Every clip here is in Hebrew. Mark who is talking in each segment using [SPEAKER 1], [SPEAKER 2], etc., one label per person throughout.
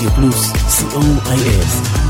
[SPEAKER 1] Radio Plus, COIS.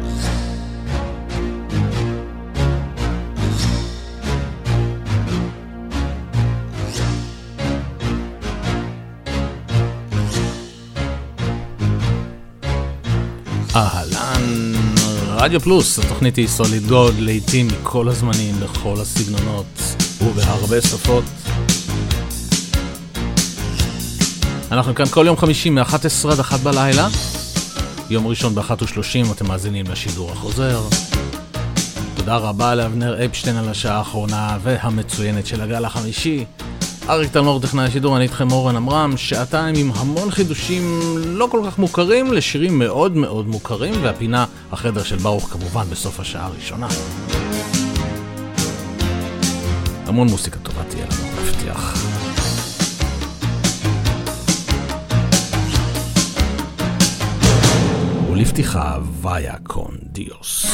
[SPEAKER 2] רדיו פלוס, התוכנית היא סוליד גוד, לעיתים מכל הזמנים, בכל הסגנונות ובהרבה שפות. אנחנו כאן כל יום חמישי מ-11 עד 1 בלילה. יום ראשון ב-1.30 אתם מאזינים לשידור החוזר. תודה רבה לאבנר אפשטיין על השעה האחרונה והמצוינת של הגל החמישי. אריק תלמור, טכנאי השידור, אני איתכם אורן עמרם, שעתיים עם המון חידושים לא כל כך מוכרים לשירים מאוד מאוד מוכרים, והפינה החדר של ברוך כמובן בסוף השעה הראשונה. המון מוסיקה טובה תהיה לנו, מבטיח. ולפתיחה, ויה קון דיוס.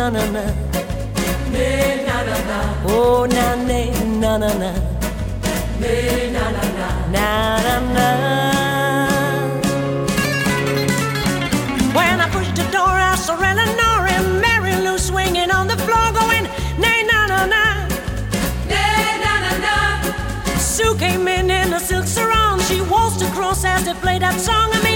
[SPEAKER 3] Na na na, nay na na na, oh na nay na na na, nay na na na, na na na. When I pushed the door, I saw Eleanor and Mary Lou swinging on the floor, going, nay na na na. Sue came in in a silk sarong. She waltzed across as they played that song. I mean,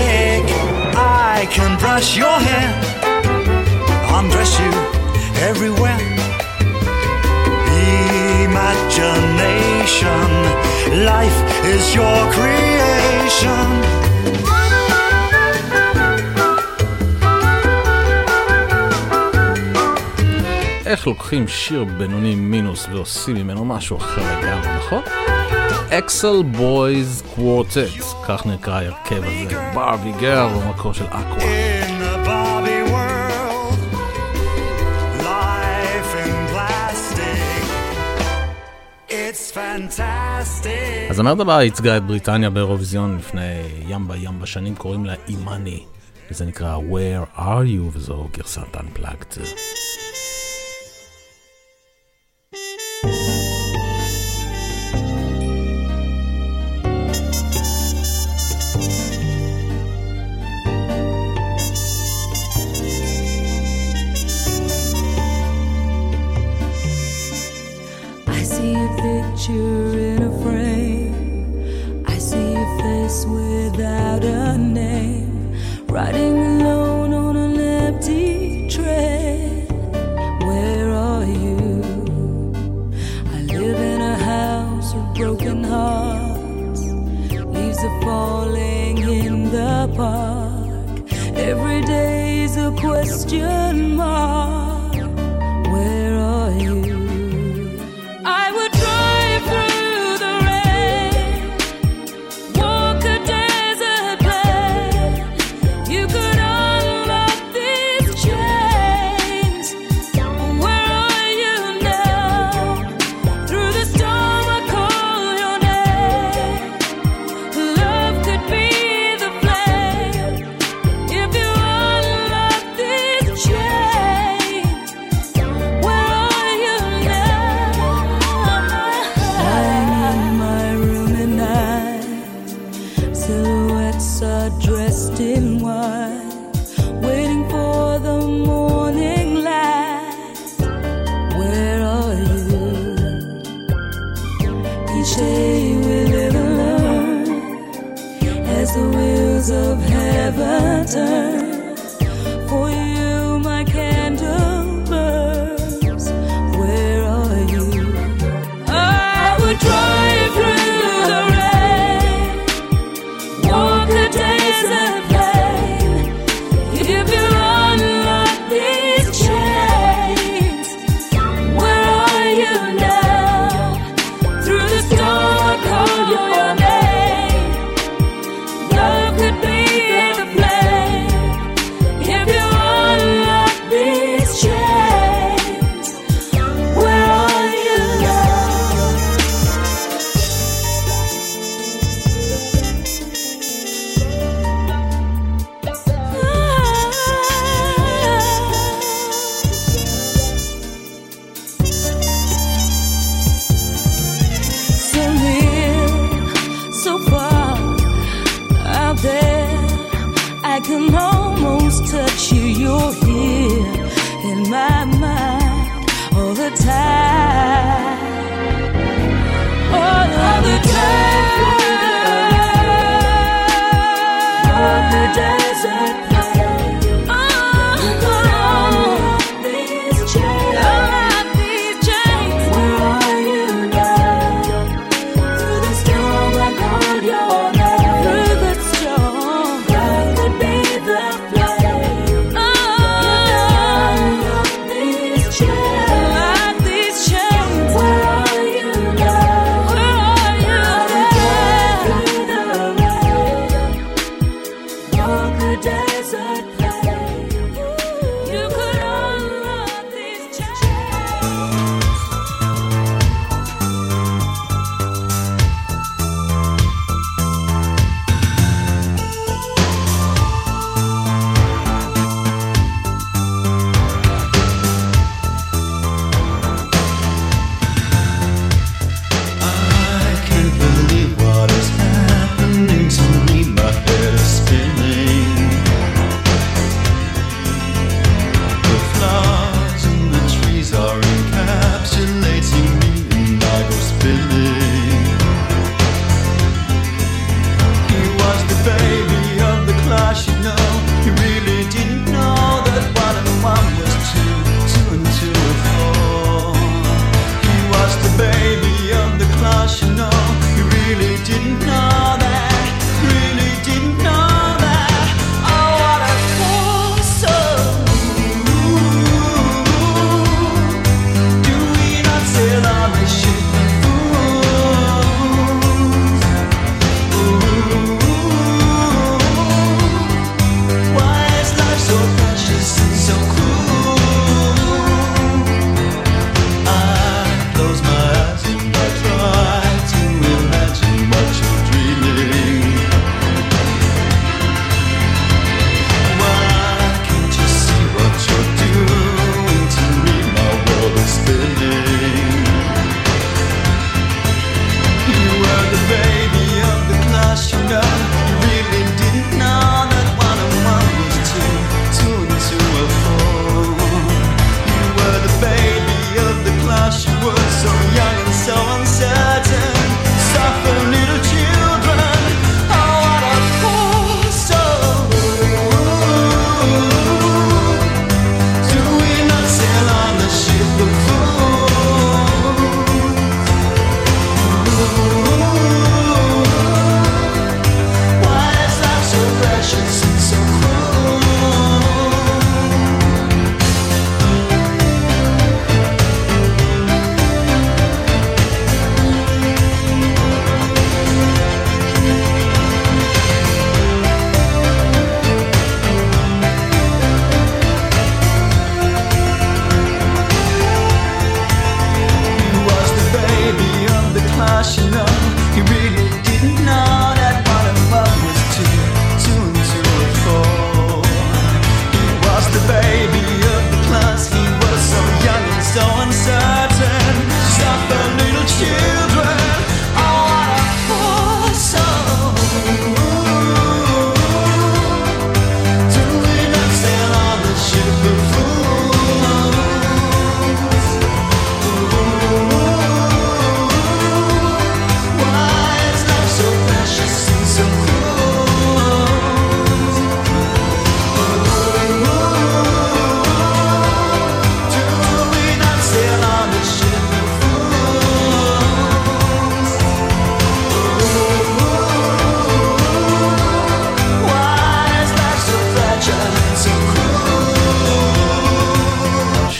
[SPEAKER 4] think I can brush your hair, undress you everywhere. Imagination, life is your creation.
[SPEAKER 5] איך לוקחים שיר בינוני מינוס ועושים ממנו משהו אחר לגמרי, נכון? אקסל בויז קוורטט, כך נקרא ההרכב הזה, ברבי גר במקור של אקווה.
[SPEAKER 4] אז
[SPEAKER 5] הזמרת הבאה ייצגה את בריטניה באירוויזיון לפני ים בים בשנים, קוראים לה אימאני, וזה נקרא Where are you, וזו גרסת Unplugged.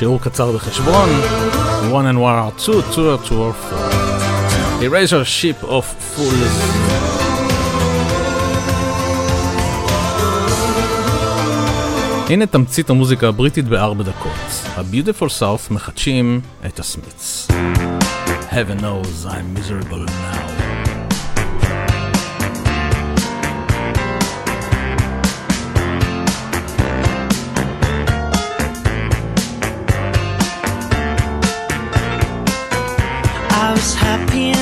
[SPEAKER 6] שיעור
[SPEAKER 2] קצר בחשבון. one and one are two, two are two or four. Erasure ship of fools. הנה תמצית המוזיקה הבריטית בארבע דקות. ה-Beautiful South מחדשים את הסמיץ. Heaven knows I'm miserable now.
[SPEAKER 7] was happy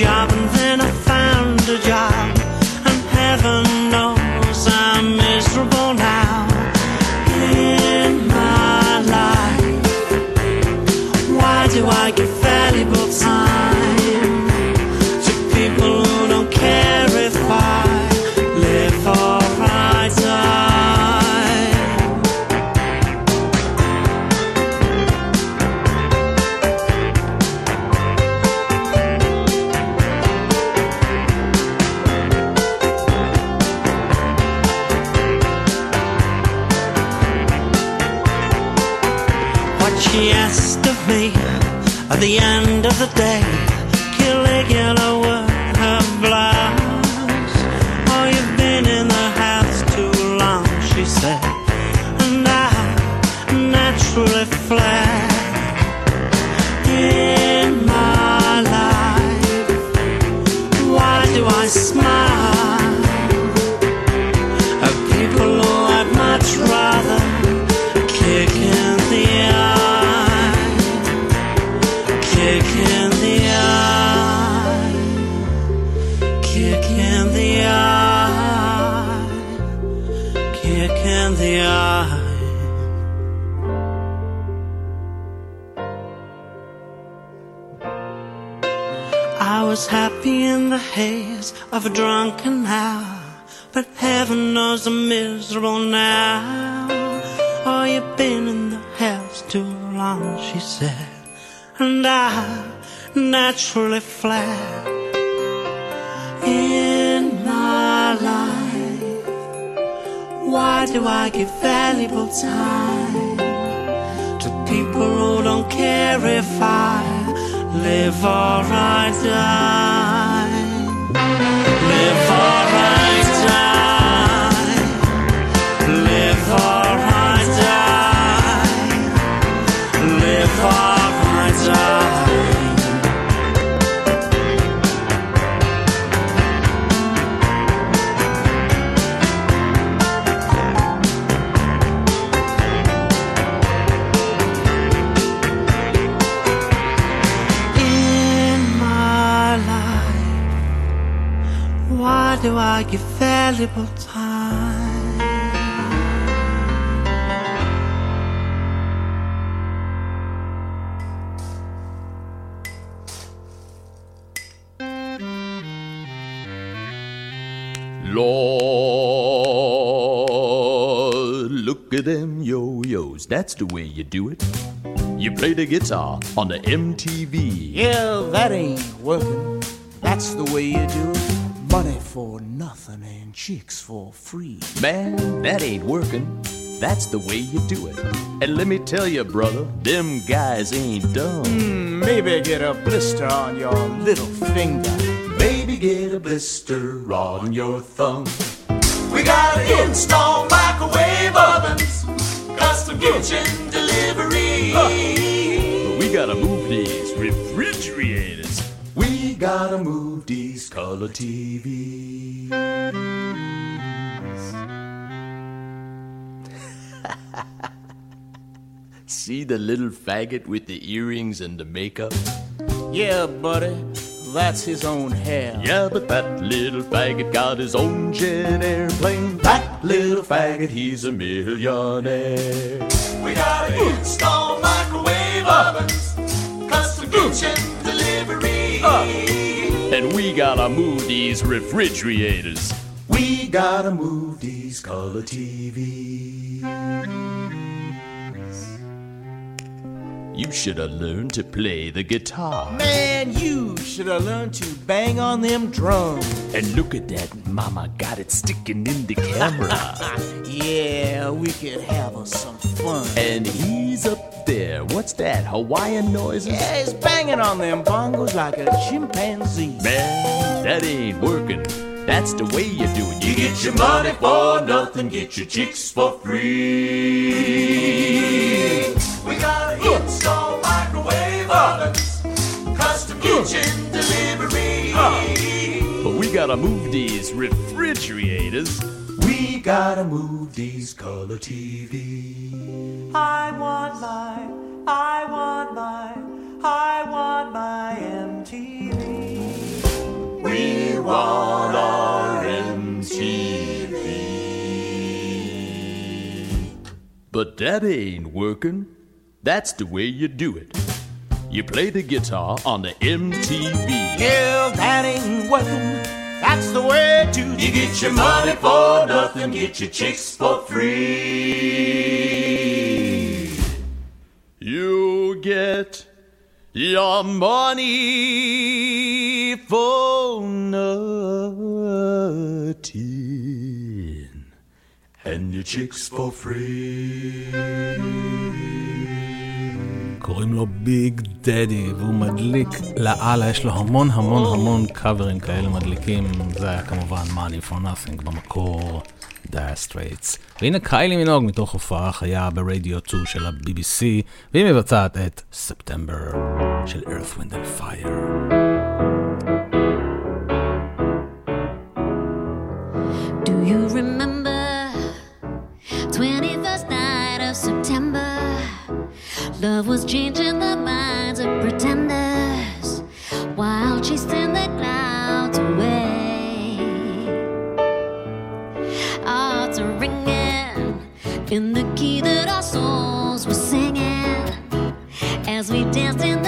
[SPEAKER 7] job and then Why do I give valuable time?
[SPEAKER 8] Lord, look at them yo-yos. That's the way you do it. You play the guitar on the MTV.
[SPEAKER 9] Yeah, that ain't working. That's the way you do it. Money for nothing and chicks for free.
[SPEAKER 8] Man, that ain't working. That's the way you do it. And let me tell you, brother, them guys ain't dumb.
[SPEAKER 9] Mm, maybe get a blister on your little finger.
[SPEAKER 8] Maybe get a blister on your thumb. We gotta install microwave ovens, custom kitchen delivery. But we gotta move these refrigerators. We gotta move these color TVs. See the little faggot with the earrings and the makeup?
[SPEAKER 9] Yeah, buddy, that's his own hair.
[SPEAKER 8] Yeah, but that little faggot got his own jet airplane. That little faggot, he's a millionaire. We gotta install microwave ovens, custom kitchen delivery. And we gotta move these refrigerators. We gotta move these color TVs. You should have learned to play the guitar.
[SPEAKER 9] Man, you should have learned to bang on them drums.
[SPEAKER 8] And look at that, mama got it sticking in the camera.
[SPEAKER 9] Yeah, we could have us some fun.
[SPEAKER 8] and he's up there. What's that? Hawaiian noises?
[SPEAKER 9] Yeah, he's banging on them bongos like a chimpanzee.
[SPEAKER 8] Man, that ain't working. That's the way you do it. You get your money for nothing, get your chicks for free. We gotta install microwave ovens, custom kitchen delivery. Ah. But we gotta move these refrigerators. We gotta move these color TVs.
[SPEAKER 10] I want my, I want my, I want my MTV.
[SPEAKER 8] We want our MTV. But that ain't working. That's the way you do it. You play the guitar on the MTV.
[SPEAKER 9] Yeah, that ain't working. That's the way to do
[SPEAKER 8] You get your money for nothing, get your chicks for free. You get your money nothing, and your chicks for free.
[SPEAKER 2] קוראים לו Big Daddy, והוא מדליק לאללה, יש לו המון המון המון קאברים כאלה מדליקים. זה היה כמובן Money for Nothing במקור, Dire Straits. והנה קיילי מינוג מתוך הופעה חיה ברדיו 2 של ה-BBC, והיא מבצעת את ספטמבר של earth, wind and fire.
[SPEAKER 11] Do you remember 21st night of September? Love was changing the minds of pretenders while chasing the clouds away. Hearts are ringing in the key that our souls were singing as we danced in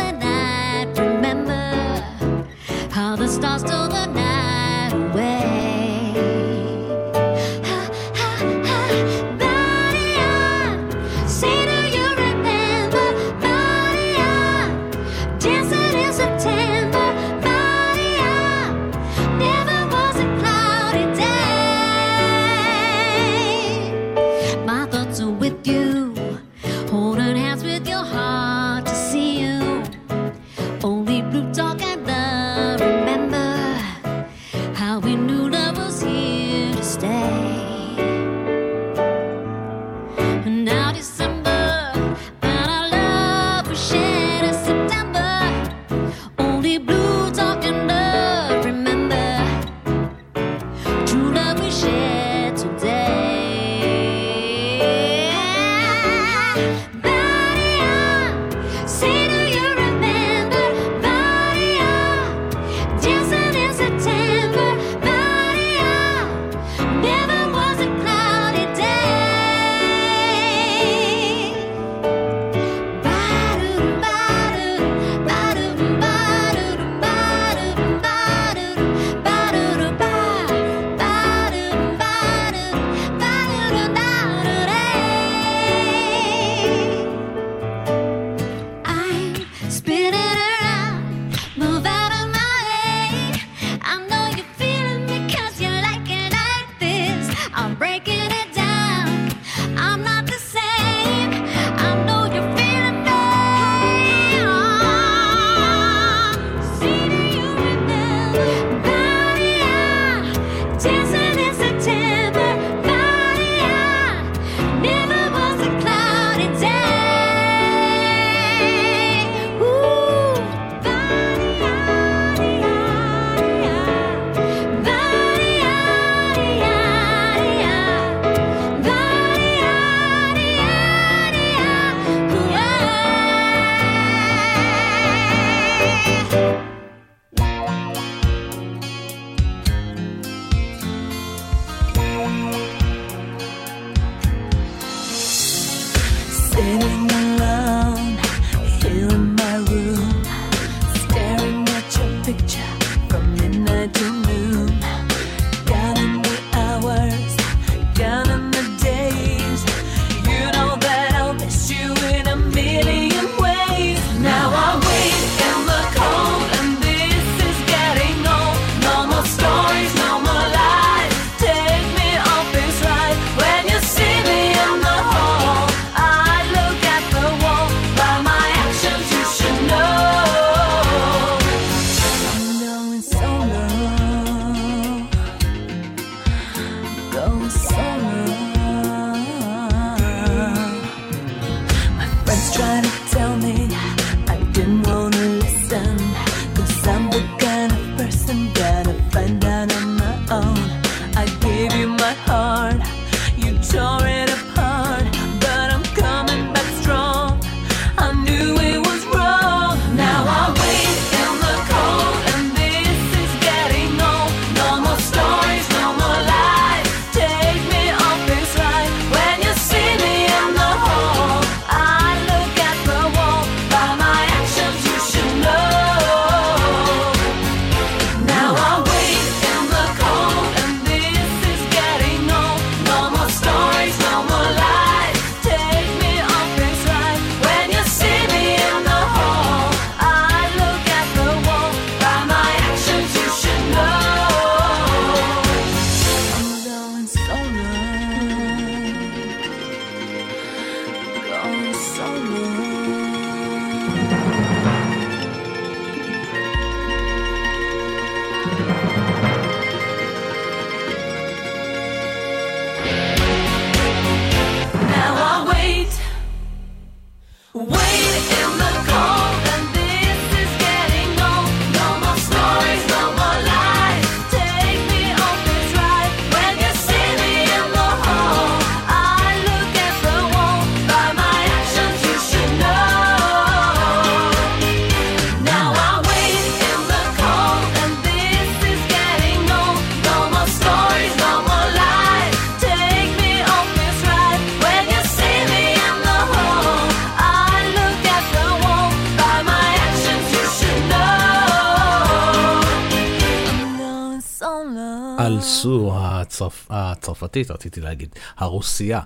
[SPEAKER 2] הצרפתית, רציתי להגיד, הרוסייה,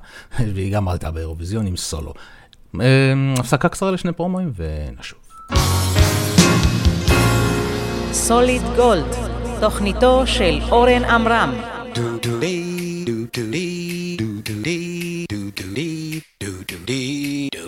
[SPEAKER 2] והיא גם הייתה באירוויזיון עם סולו. אה, הפסקה קצרה לשני פרומואים ונשוב.
[SPEAKER 1] סוליד גולד, תוכניתו של אורן עמרם.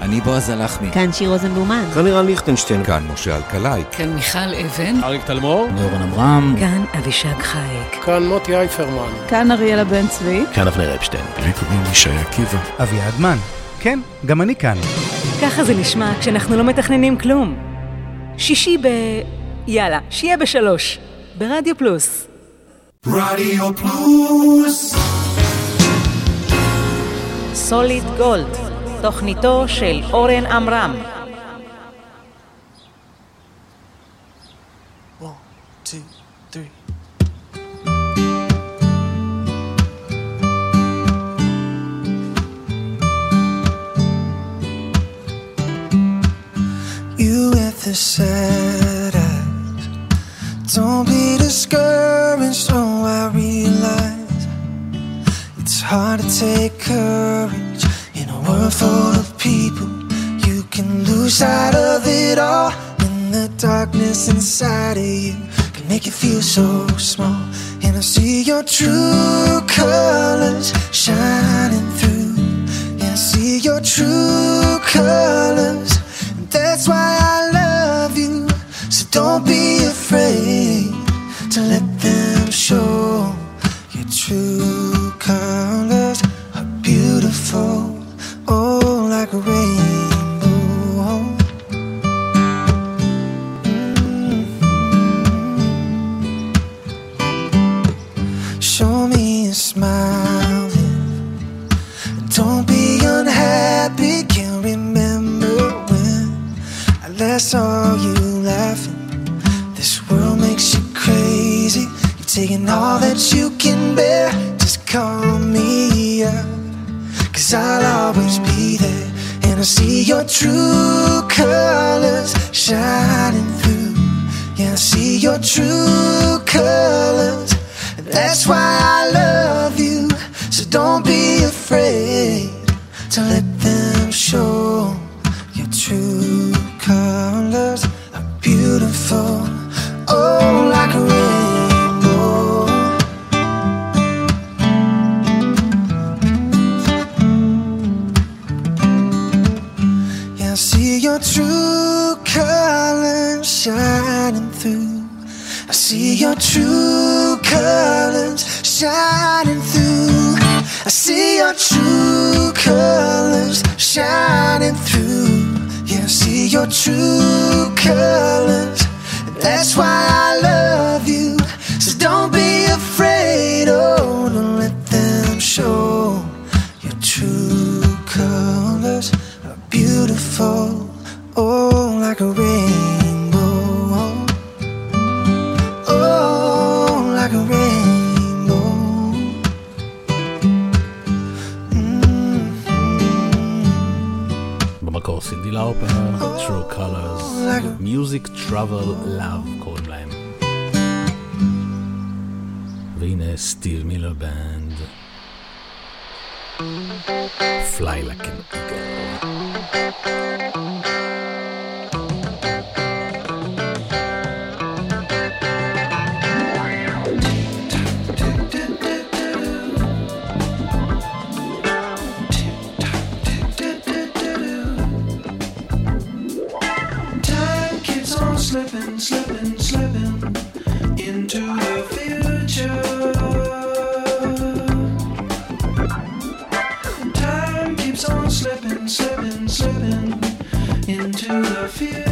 [SPEAKER 12] אני בועז הלחמי.
[SPEAKER 13] כאן שיר רוזנבלומן.
[SPEAKER 14] כאן ערן ליכטנשטיין.
[SPEAKER 15] כאן משה אלקלעי.
[SPEAKER 16] כאן מיכל אבן.
[SPEAKER 2] אריק תלמור. אורן אברהם.
[SPEAKER 1] כאן אבישג חייק.
[SPEAKER 17] כאן מוטי אייפרמן.
[SPEAKER 18] כאן אריאלה בן צבי.
[SPEAKER 19] כאן אבנר אפשטיין.
[SPEAKER 20] לי קוראים ישי עקיבא.
[SPEAKER 21] אביעד מן. כן, גם אני כאן.
[SPEAKER 1] ככה זה נשמע כשאנחנו לא מתכננים כלום. שישי ב... יאללה, שיהיה בשלוש. ברדיו פלוס.
[SPEAKER 4] רדיו פלוס.
[SPEAKER 1] סוליד גולד, תוכניתו של אורן עמרם.
[SPEAKER 10] two, three. You with the sad eyes. Don't be discouraged. Oh, I realize it's hard to take courage in a world full of people. You can lose sight of it all, and the darkness inside of you can make you feel so small. And I see your true colors shining through. And I see your true colors. And that's why I love you. So don't be afraid to let them show. Your true colors are beautiful. Oh, like a rainbow. Show me a smile. Don't be unhappy. Can't remember when I last saw you laughing. This world makes you crazy. You've taken all that you can bear. Just call me up. Cause be there. And I see your true colors shining through. Yeah, I see your true colors. And that's why I love you. So don't be afraid to let them show. True colors shining through. I see your true colors shining through. I see your true colors shining through. Yeah, I see your true colors. That's why I love you. So don't be afraid, oh, don't let them show. Your true colors are beautiful, oh, like a rainbow. Oh, like a rainbow.
[SPEAKER 2] במקור סינדי לאופר, True Colors, Music Travel Love קוראים להם. והנה סטיב מילר בנד, Fly Like an Eagle.
[SPEAKER 12] feel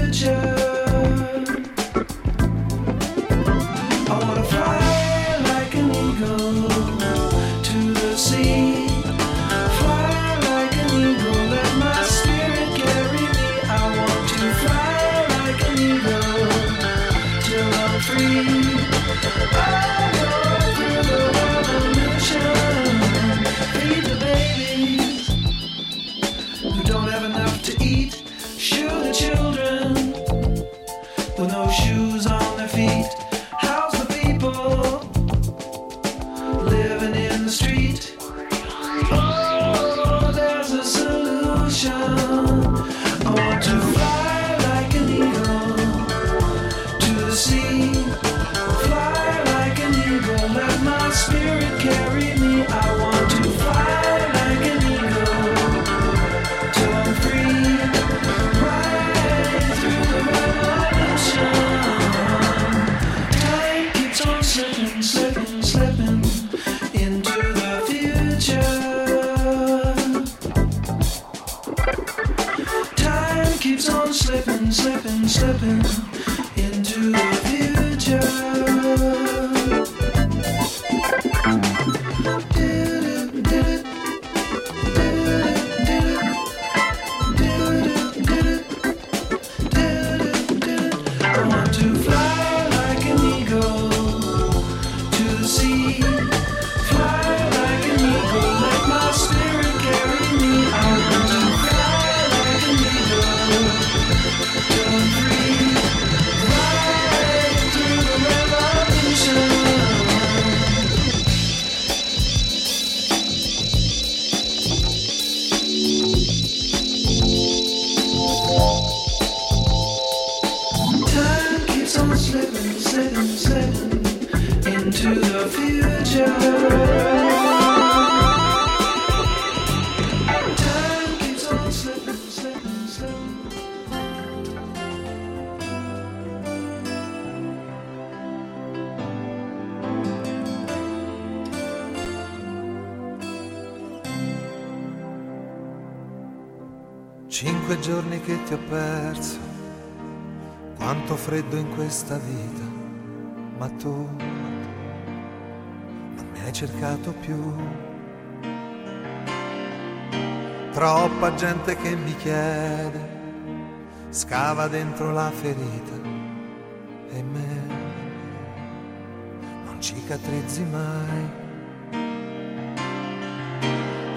[SPEAKER 12] ti ho perso, quanto freddo in questa vita, ma tu non mi hai cercato più. Troppa gente che mi chiede, scava dentro la ferita e me non cicatrizzi mai.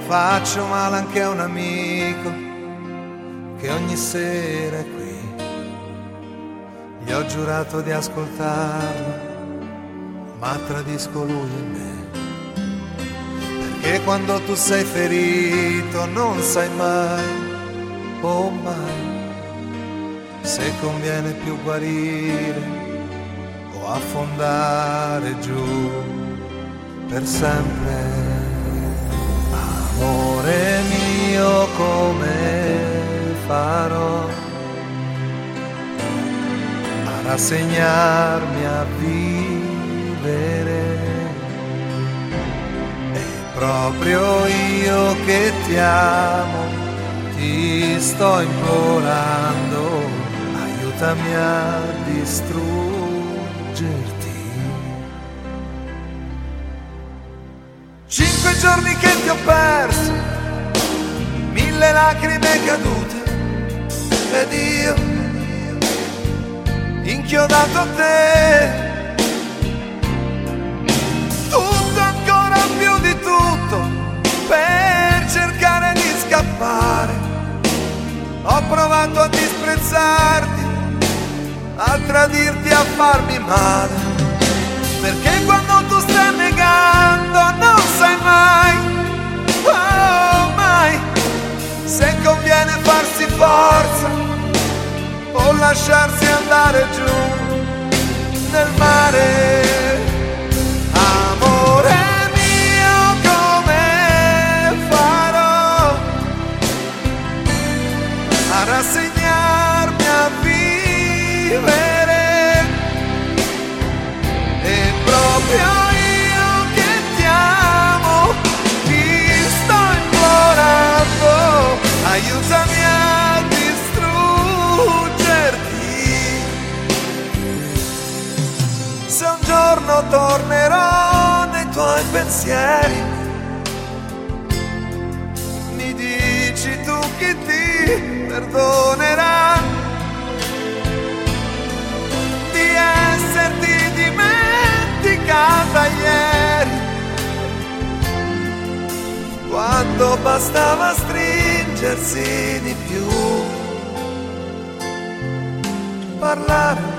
[SPEAKER 12] Faccio male anche a un amico che ogni sera è qui. Gli ho giurato di ascoltarlo, ma tradisco lui e me. Perché quando tu sei ferito non sai mai, oh mai, se conviene più guarire o affondare giù per sempre. Amore mio, come farò a rassegnarmi a vivere? E proprio io che ti amo, ti sto implorando, aiutami a distruggerti. Cinque giorni che ti ho perso, mille lacrime cadute ed io inchiodato a te. Tutto ancora più di tutto per cercare di scappare. Ho provato a disprezzarti, a tradirti, a farmi male. Perché quando tu stai negando non sai mai, oh mai, se conviene farsi forza o lasciarsi andare giù nel mare. Giorno tornerò nei tuoi pensieri, mi dici tu chi ti perdonerà di esserti dimenticata ieri quando bastava stringersi di più. Parlare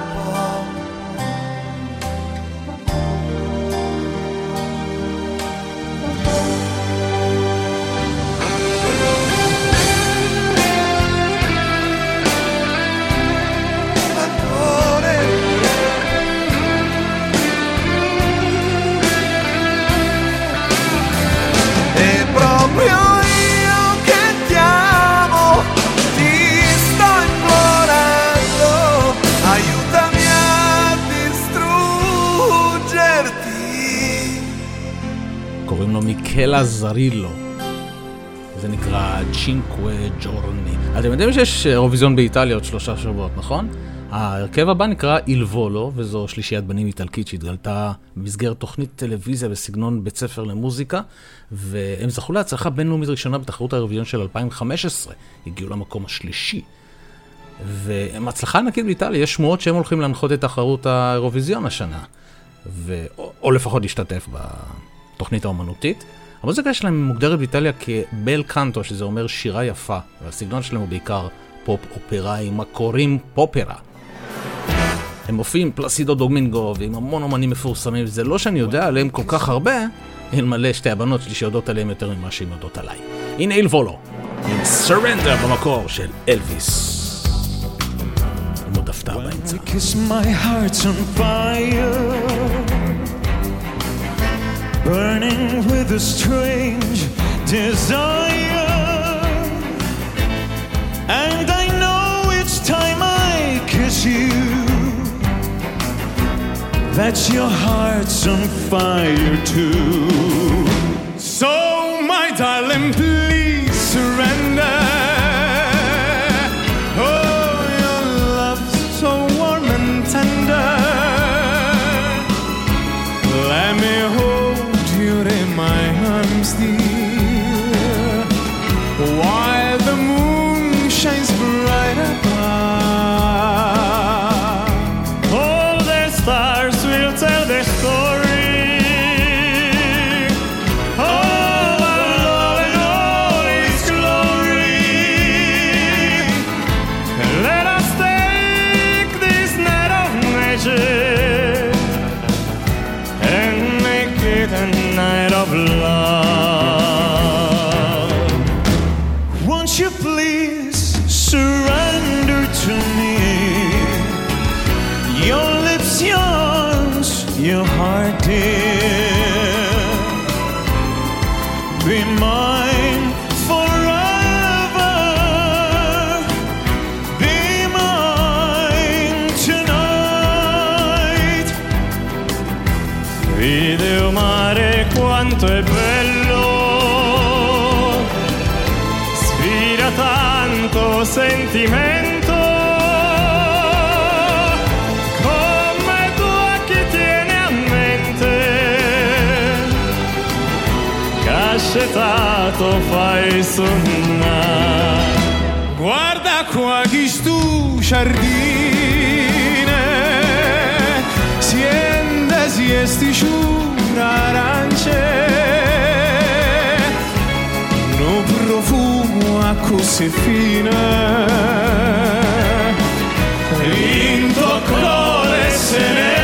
[SPEAKER 2] מיקלה זרילו. זה נקרא צ'ינקווה ג'ורני. אתם יודעים שיש אירוויזיון באיטליה עוד שלושה שבועות, נכון? ההרכב הבא נקרא אילבולו, וזו שלישיית בנים איטלקית שהתגלתה במסגרת תוכנית טלוויזיה בסגנון בית ספר למוזיקה, והם זכו להצלחה בינלאומית ראשונה בתחרות האירוויזיון של 2015. הגיעו למקום השלישי. והם הצלחה ענקית באיטליה, יש שמועות שהם הולכים להנחות את תחרות האירוויזיון השנה. ו... או, או לפחות להשתתף בתוכנית האומנותית. המוזיקה שלהם מוגדרת באיטליה כבל קנטו, שזה אומר שירה יפה, והסגנון שלהם הוא בעיקר פופ אופראי, מה קוראים פופרה. הם מופיעים עם פלסידו דוגמינגו ועם המון אומנים מפורסמים, זה לא שאני יודע עליהם כל כך הרבה, אלמלא שתי הבנות שלי שיודעות עליהם יותר ממה שהן יודעות עליי. הנה אילבולו, עם סרנדר במקור של אלוויס. עם עוד הפתעה באמצע.
[SPEAKER 13] burning with a strange desire. And I know it's time I kiss you that your heart's on fire too. So, my darling, please surrender. sentimento. Come tu a a mente, Cascetato fai sonna. Guarda qua chi stu giardine, siende siesti giù arance. ako si fine. In colore kole se ne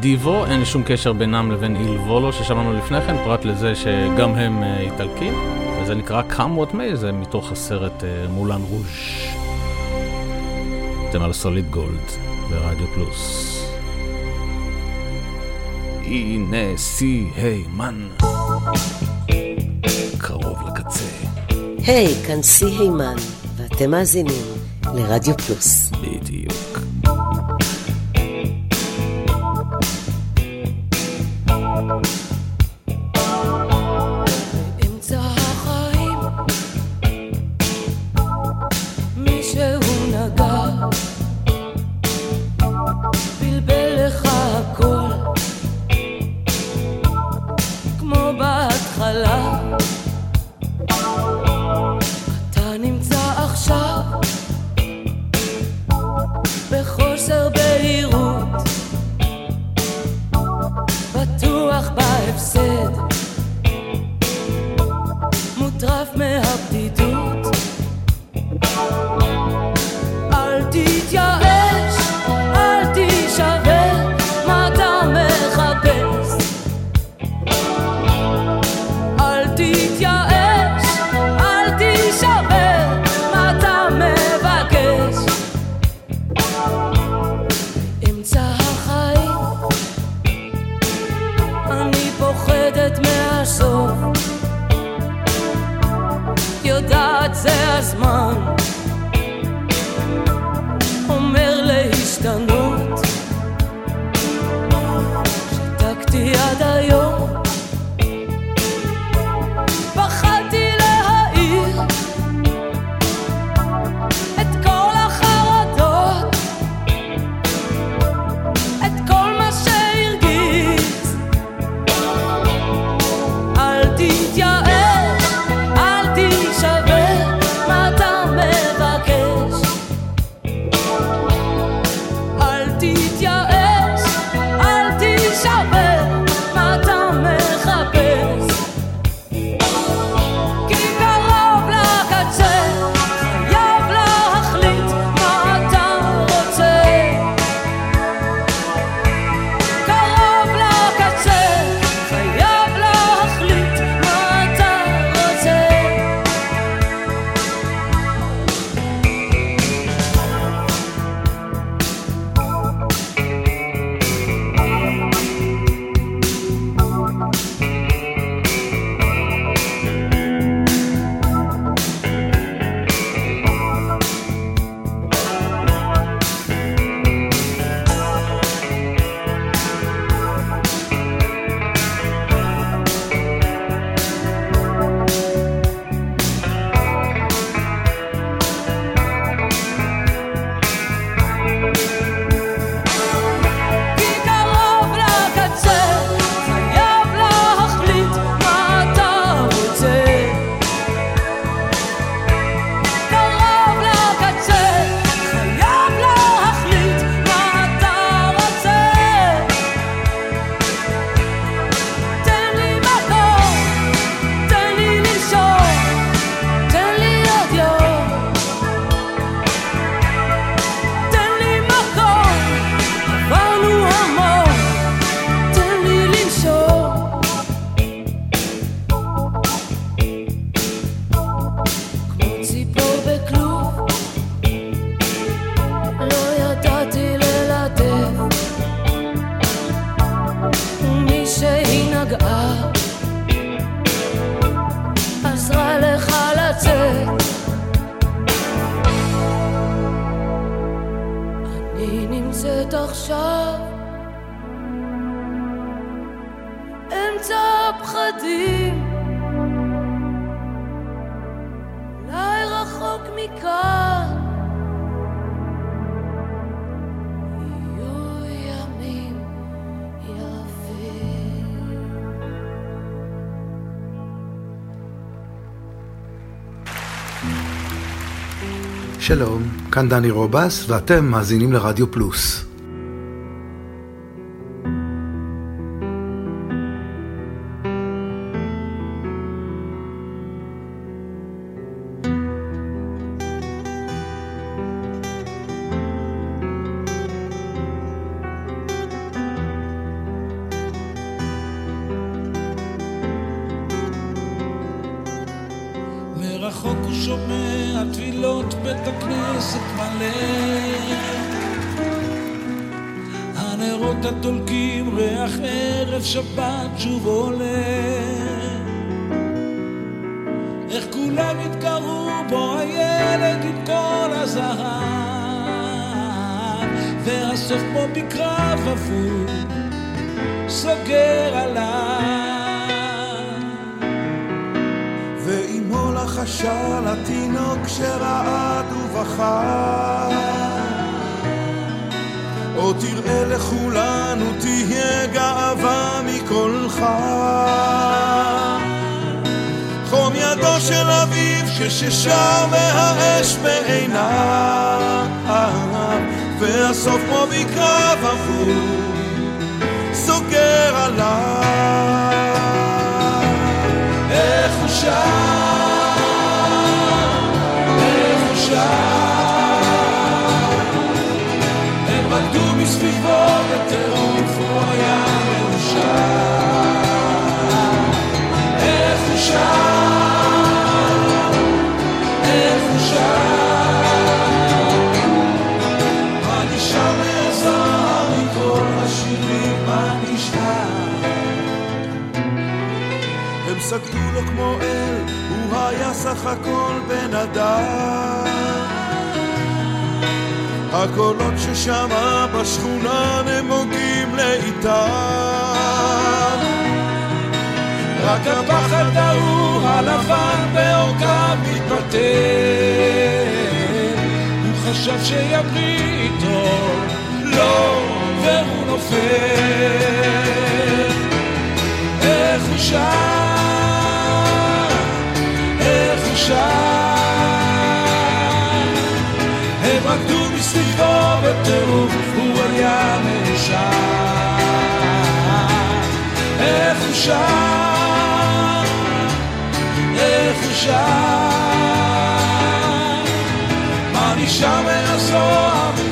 [SPEAKER 2] דיבו, אין שום קשר בינם לבין איל וולו ששמענו לפני כן, פרט לזה שגם הם אה, איטלקים, וזה נקרא Come What May, זה מתוך הסרט אה, מולן רוז'. אתם על סוליד גולד ברדיו פלוס. הנה סי הימן. קרוב לקצה.
[SPEAKER 5] היי, hey, כאן סי הימן, ואתם מאזינים לרדיו פלוס.
[SPEAKER 12] כאן דני רובס, ואתם מאזינים לרדיו פלוס.
[SPEAKER 17] רקדו מסביבו בטירוף, הוא היה. איך הוא שר, איך הוא שר. מה נשאר מהזוהר מכל השירים, מה נשאר?
[SPEAKER 18] הם סגדו לו כמו אל, הוא היה סך הכל בן אדם. הקולות ששמע בשכונה נמוגים לאיתם.
[SPEAKER 17] רק הפחד ההוא הלבן בעורקיו מתבטל הוא חשב שימריא איתו לא והוא נופל. איך הוא שר איך הוא שר מסביבו בטירוף הוא היה מאושר איך הוא שר, איך הוא שר, מה נשאר מהזוהר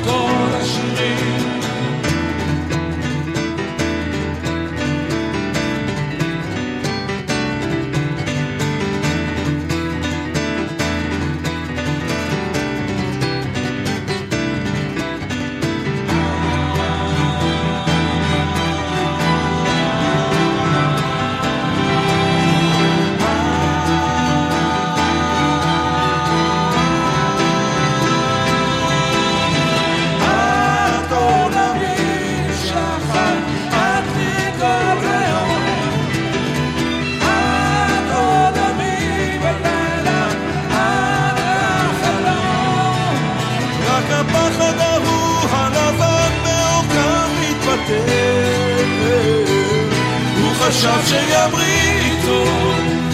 [SPEAKER 17] חשב שימריא איתו,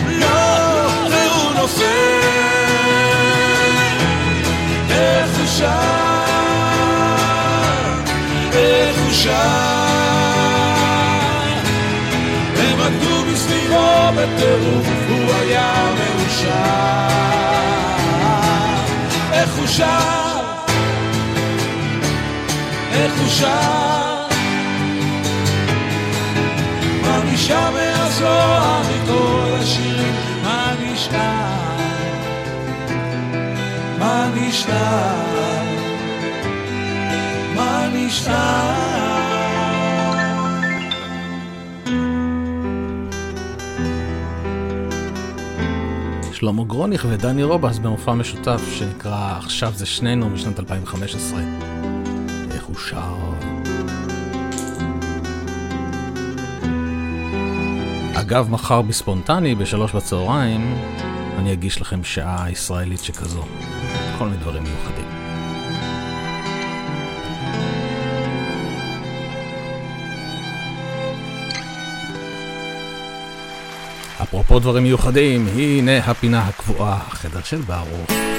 [SPEAKER 17] לא, והוא נופל. איך הוא שר, איך הוא שר. הם רקדו מסביבו בטירוף, הוא היה מאושר. איך הוא שר, איך הוא שר. נשאר מהזוהר מכל השירים? מה נשאר? מה נשאר? מה נשאר?
[SPEAKER 2] שלמה גרוניך ודני רובס במופע משותף שנקרא עכשיו זה שנינו משנת 2015. אגב, מחר בספונטני, בשלוש בצהריים, אני אגיש לכם שעה ישראלית שכזו. כל מיני דברים מיוחדים. אפרופו דברים מיוחדים, הנה הפינה הקבועה, החדר של ברוך.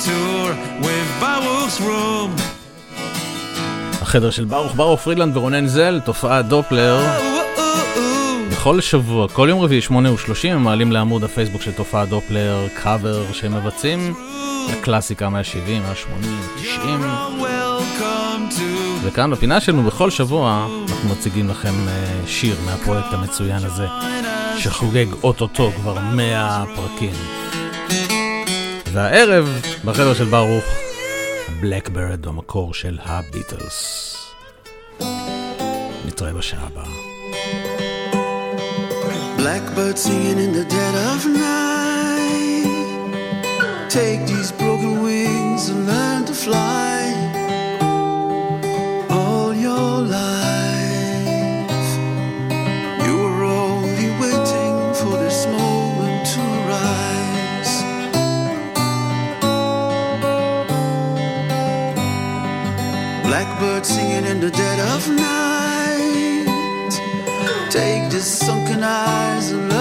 [SPEAKER 18] Tour with Baruch's room.
[SPEAKER 2] החדר של ברוך, ברוך פרידלנד ורונן זל, תופעת דופלר. בכל שבוע, כל יום רביעי, שמונה ושלושים, הם מעלים לעמוד הפייסבוק של תופעת דופלר קאבר שהם מבצעים לקלאסיקה מה-70, מה-80, 90.
[SPEAKER 18] Welcome to
[SPEAKER 2] וכאן בפינה שלנו בכל שבוע אנחנו מציגים לכם אה, שיר מהפרויקט המצוין הזה שחוגג אוטוטו כבר 100 פרקים. והערב בחדר של ברוך, בלקברד במקור של הביטלס. נתראה בשעה הבאה.
[SPEAKER 15] Blackbird singing in the dead of night. Take these broken wings and learn to fly. Blackbird singing in the dead of night. Take these sunken eyes and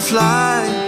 [SPEAKER 15] fly.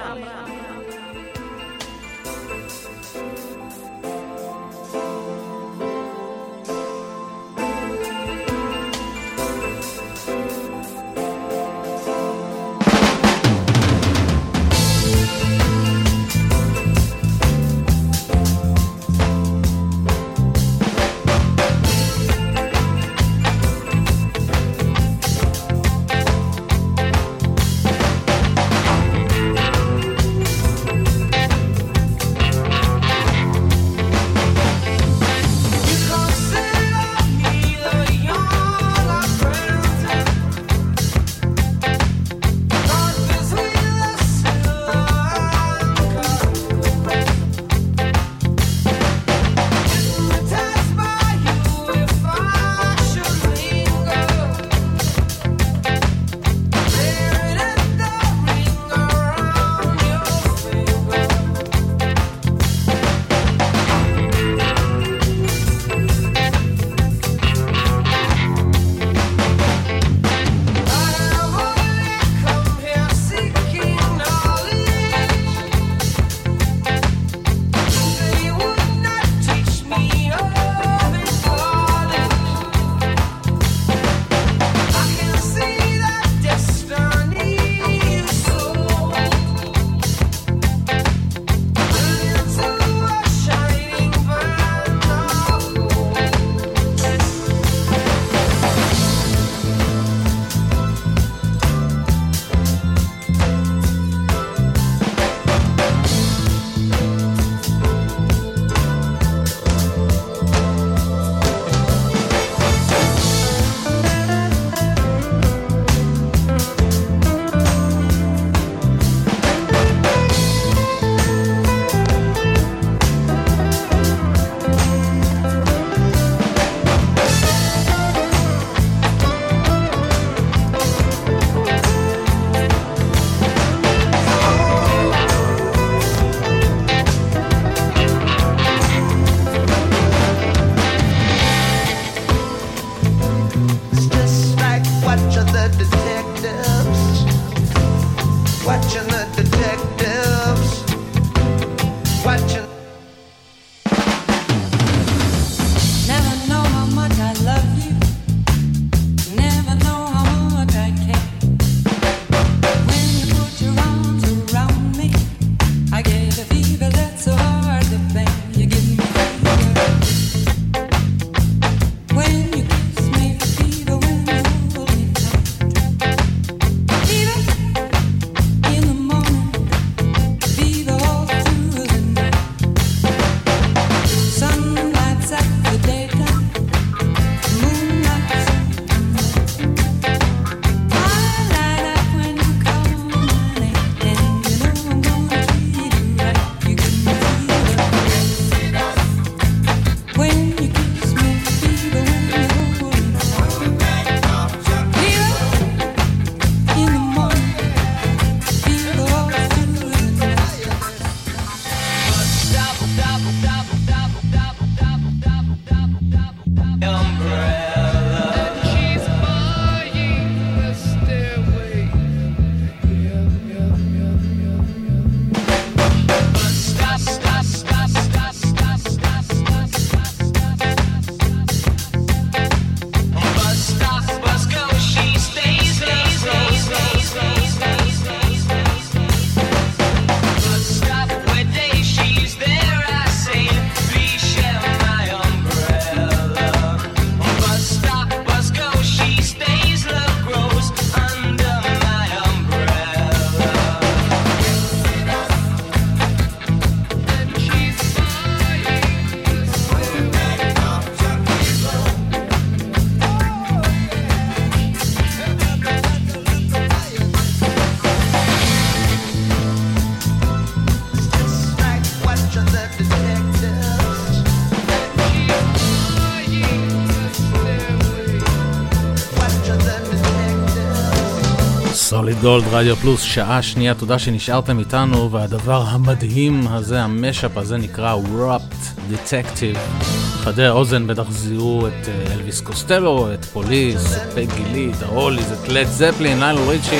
[SPEAKER 10] תוכנית גולד רדיו פלוס, שעה שנייה, תודה שנשארתם איתנו, והדבר המדהים הזה, ה mashup הזה נקרא Wrapped Detective. חדי האוזן בטח זיהו את אה, אלוויס קוסטלו, את פוליס, את פגי לי, את ההוליז, את לד זפלין, ליונל ריצ'י,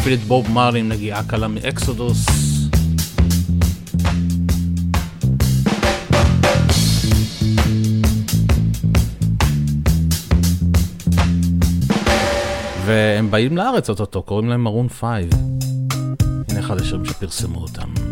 [SPEAKER 10] אפילו את בוב מרלי, נגיעה קלה מאקסודוס. והם באים לארץ אוטוטו, קוראים להם Maroon Five. הנה אחד השירים שפרסמו אותם.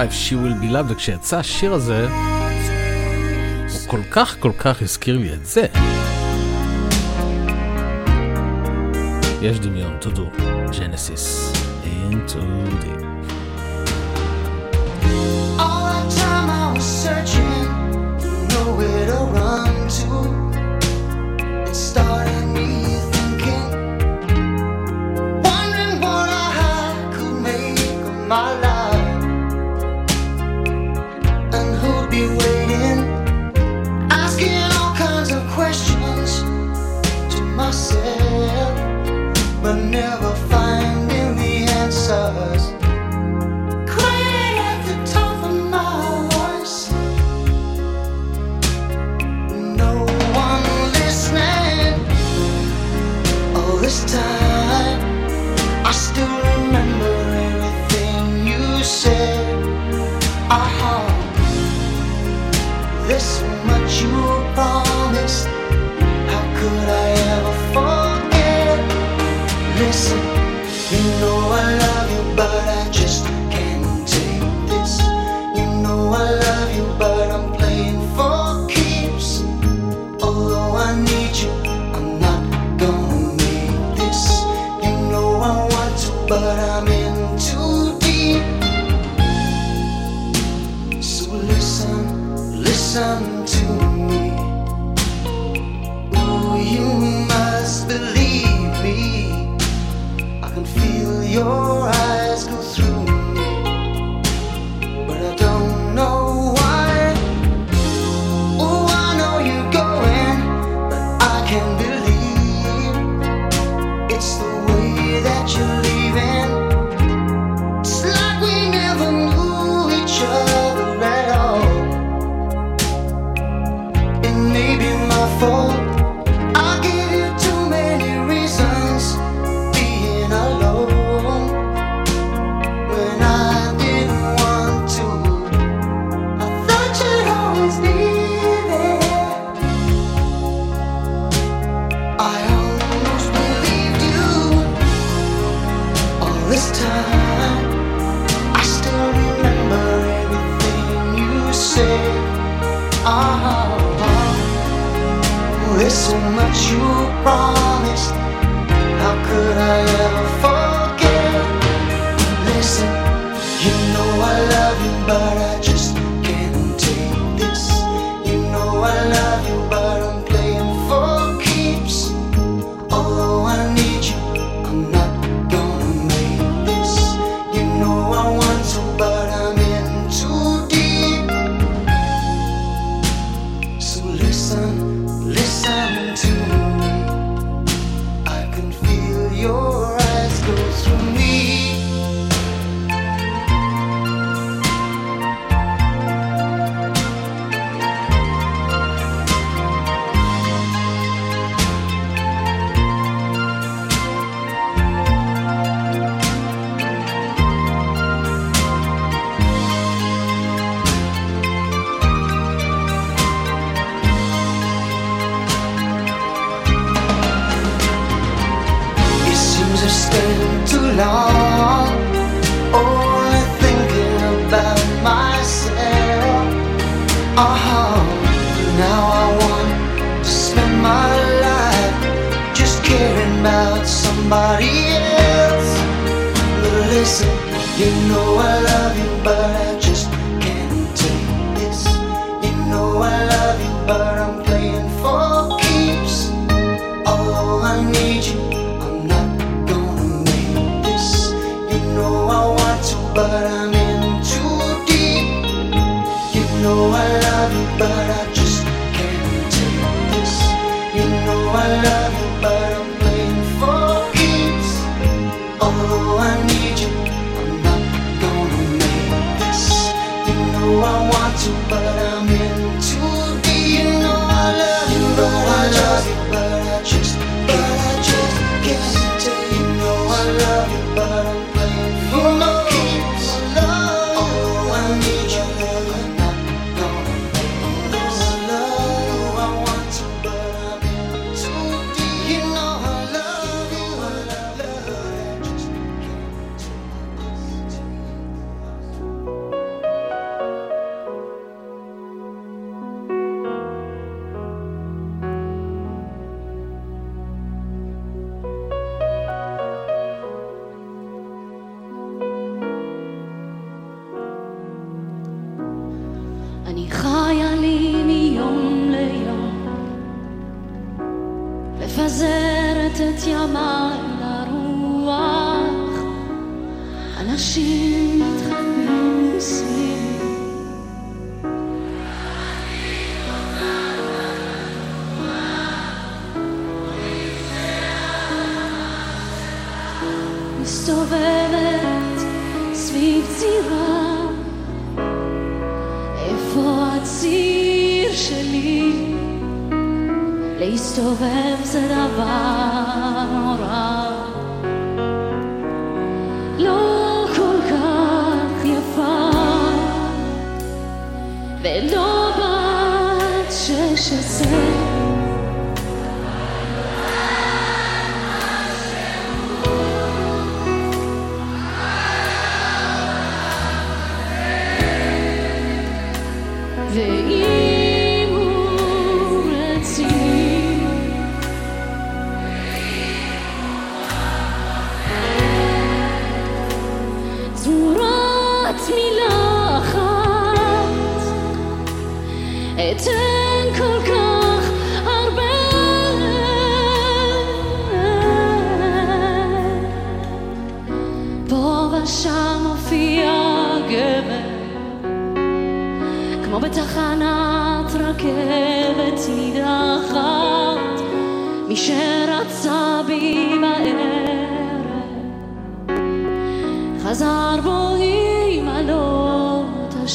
[SPEAKER 2] Life, She Will Be
[SPEAKER 10] Love, וכשיצא השיר הזה, הוא כל כך כל כך הזכיר לי את זה. יש דמיון, תודו, ג'נסיס, into deep. All that time I was searching, nowhere to run to.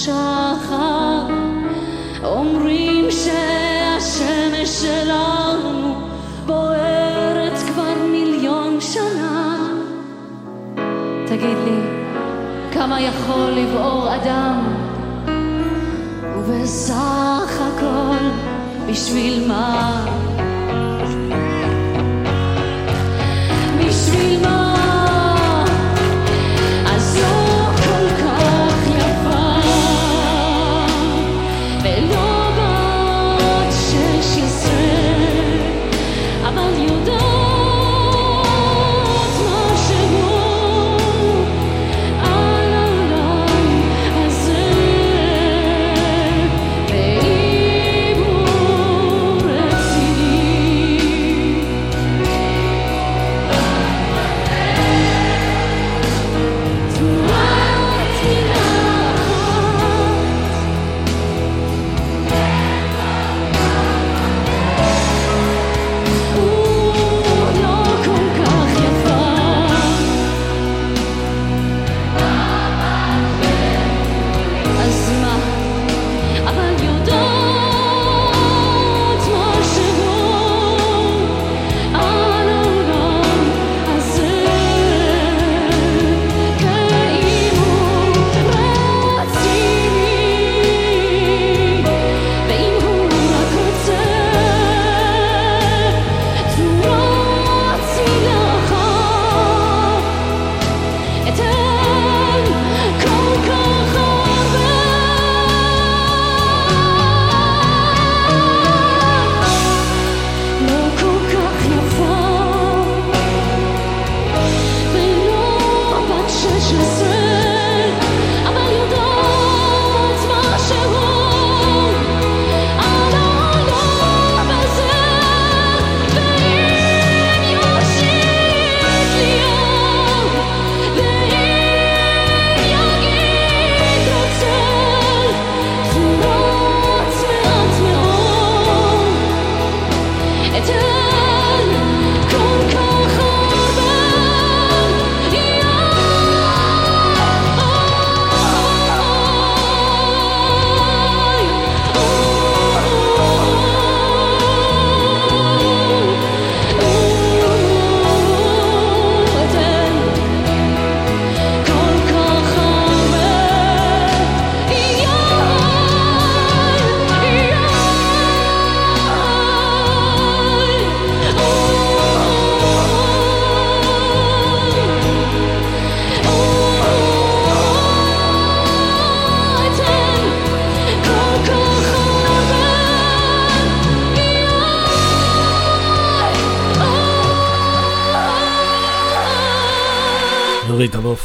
[SPEAKER 5] השחר. אומרים שהשמש שלנו בוערת כבר מיליון שנה. תגיד לי, כמה יכול לבעור אדם? ובסך הכל, בשביל מה? בשביל מה?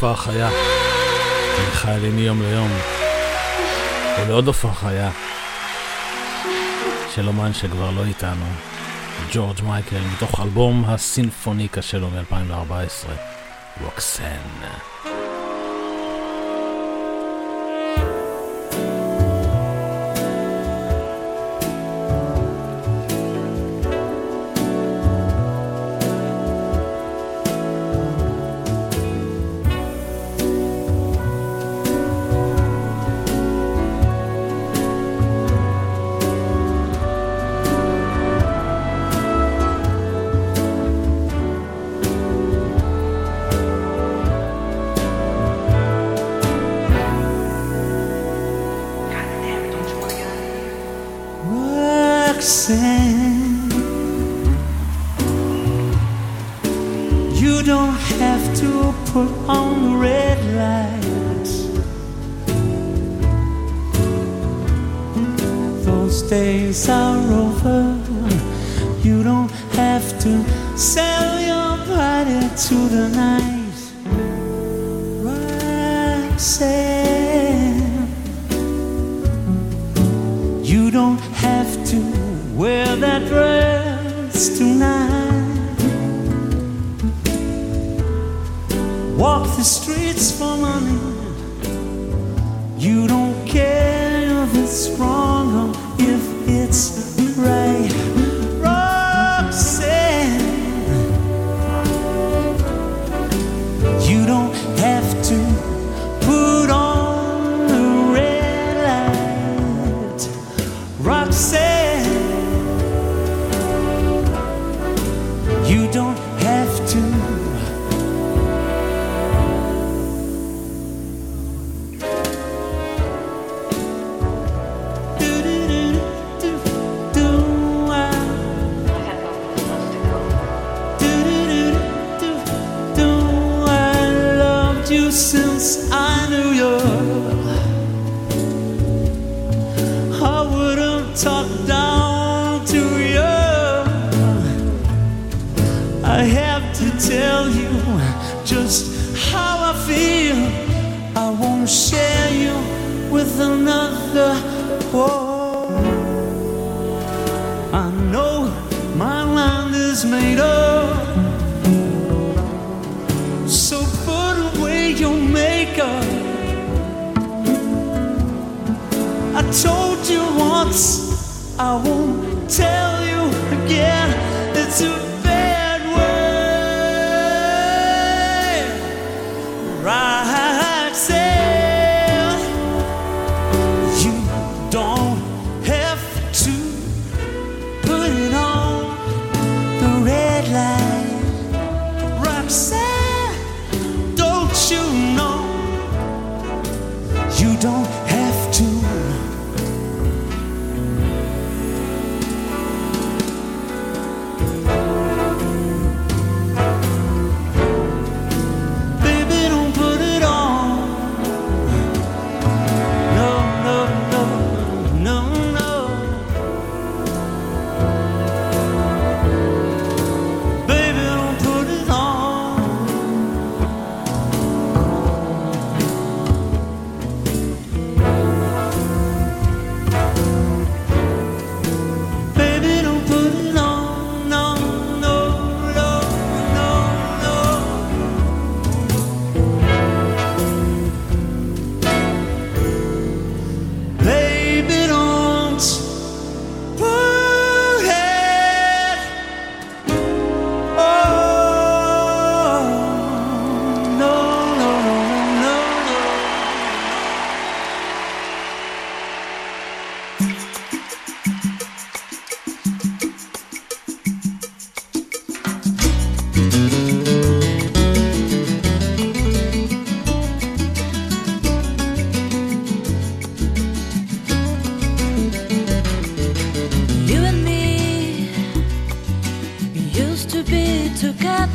[SPEAKER 2] ריטה בהופעה חיה. מיכאל ימי יום ליום. ולעוד הופעה חיה. של אומן שכבר לא איתנו. ג'ורג' מייקל, מתוך אלבום הסינפוניקה שלו מ-2014. רוקסן.
[SPEAKER 13] You don't have to put on red lights. Those days are over. You don't have to sell your body to the night.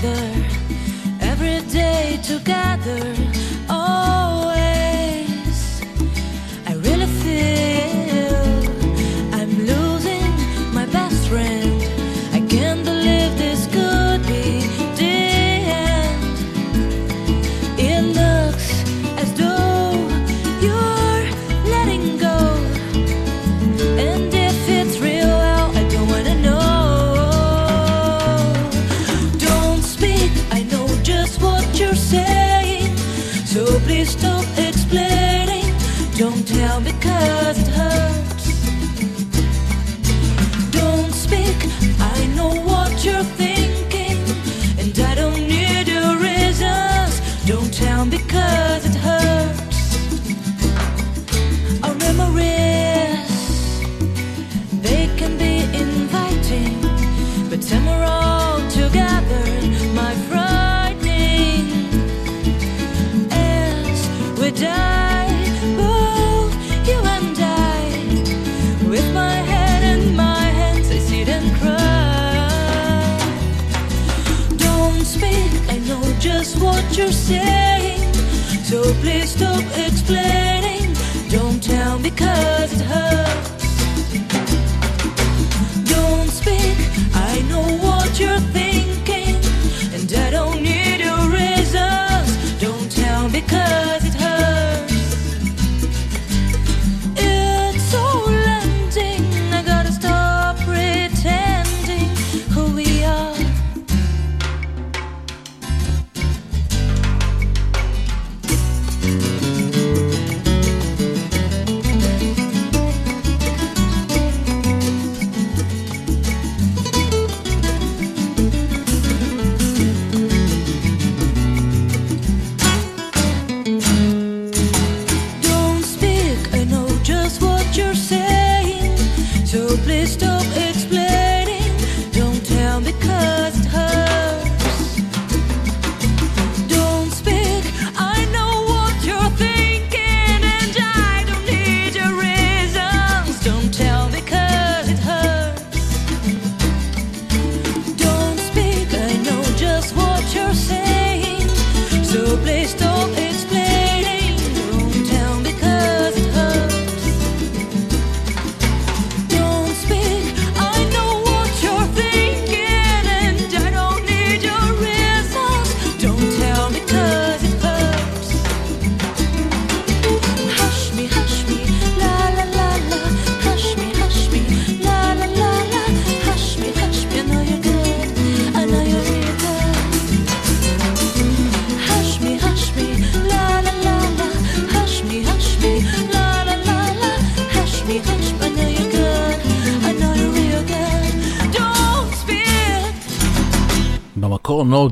[SPEAKER 5] Together. Every day together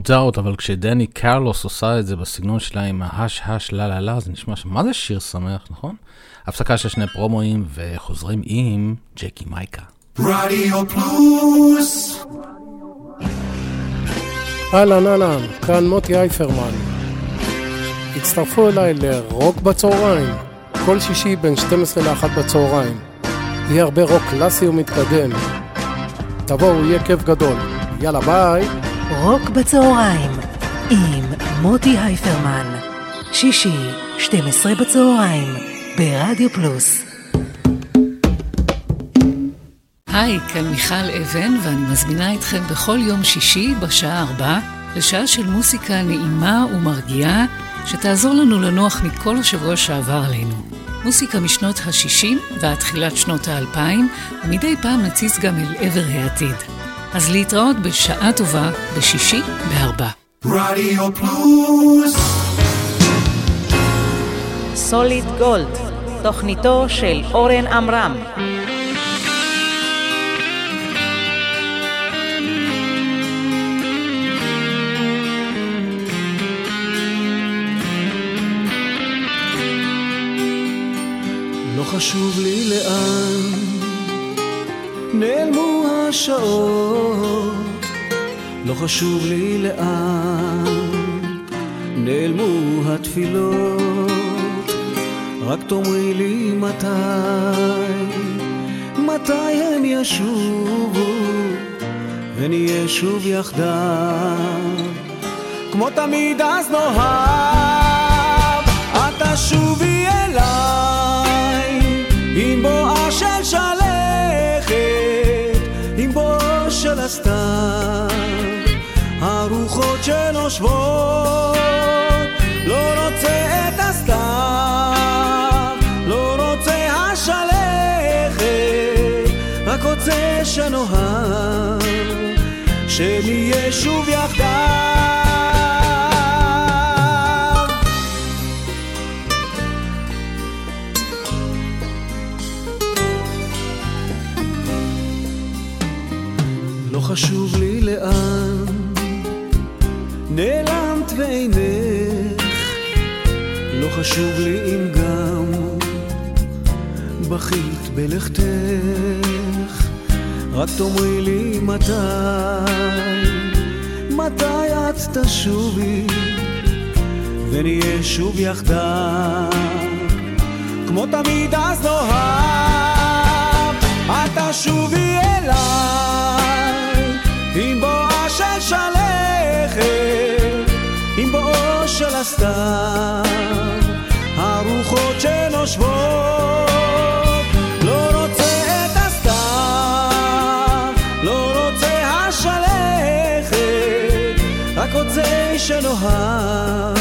[SPEAKER 2] doubt, אבל כשדני קרלוס עושה את זה בסגנון שלה עם ההש הש לה לה לה, זה נשמע שם, מה זה שיר שמח, נכון? הפסקה של שני פרומואים וחוזרים עם ג'קי מייקה.
[SPEAKER 22] רדיו פלוס
[SPEAKER 23] אהלן אהלן, כאן מוטי אייפרמן. הצטרפו אליי לרוק בצהריים, כל שישי בין 12 ל-1 בצהריים. יהיה הרבה רוק קלאסי ומתקדם. תבואו, יהיה כיף גדול. יאללה ביי.
[SPEAKER 1] רוק בצהריים עם מוטי הייפרמן. שישי, 12 בצהריים, ברדיו פלוס.
[SPEAKER 24] היי, כאן מיכל אבן, ואני מזמינה אתכם בכל יום שישי בשעה 4 לשעה של מוסיקה נעימה ומרגיעה, שתעזור לנו לנוח מכל השבוע שעבר עלינו. מוסיקה משנות ה-60 ועד תחילת שנות ה-2000, ומדי פעם נציץ גם אל עבר העתיד. אז להתראות בשעה טובה בשישי בארבע.
[SPEAKER 22] רדיו פלוס
[SPEAKER 25] סוליד גולד, תוכניתו של אורן עמרם.
[SPEAKER 7] לא חשוב לי לאן נעלמו השעות, לא חשוב לי לאן נעלמו התפילות, רק תאמרי לי מתי, מתי הם ישובו, ונהיה שוב יחדיו, כמו תמיד אז נאהב, את תשובי אליי, עם בואה של שלכת, של הסתיו, הרוחות שנושבות, לא רוצה את הסתיו, לא רוצה השלכת, רק רוצה שנאהב, שנהיה שוב יחדיו. חשוב לי אם גם בכית בלכתך, רק תאמרי לי מתי, מתי את תשובי, ונהיה שוב יחדיו, כמו תמיד אז נאהב, את תשובי אליי, עם בואה של שלכת, עם בואו של הסתיו, הרוחות שנושבות, לא רוצה את הסתיו, לא רוצה השלכת, רק רוצה שנאהב, שנהיה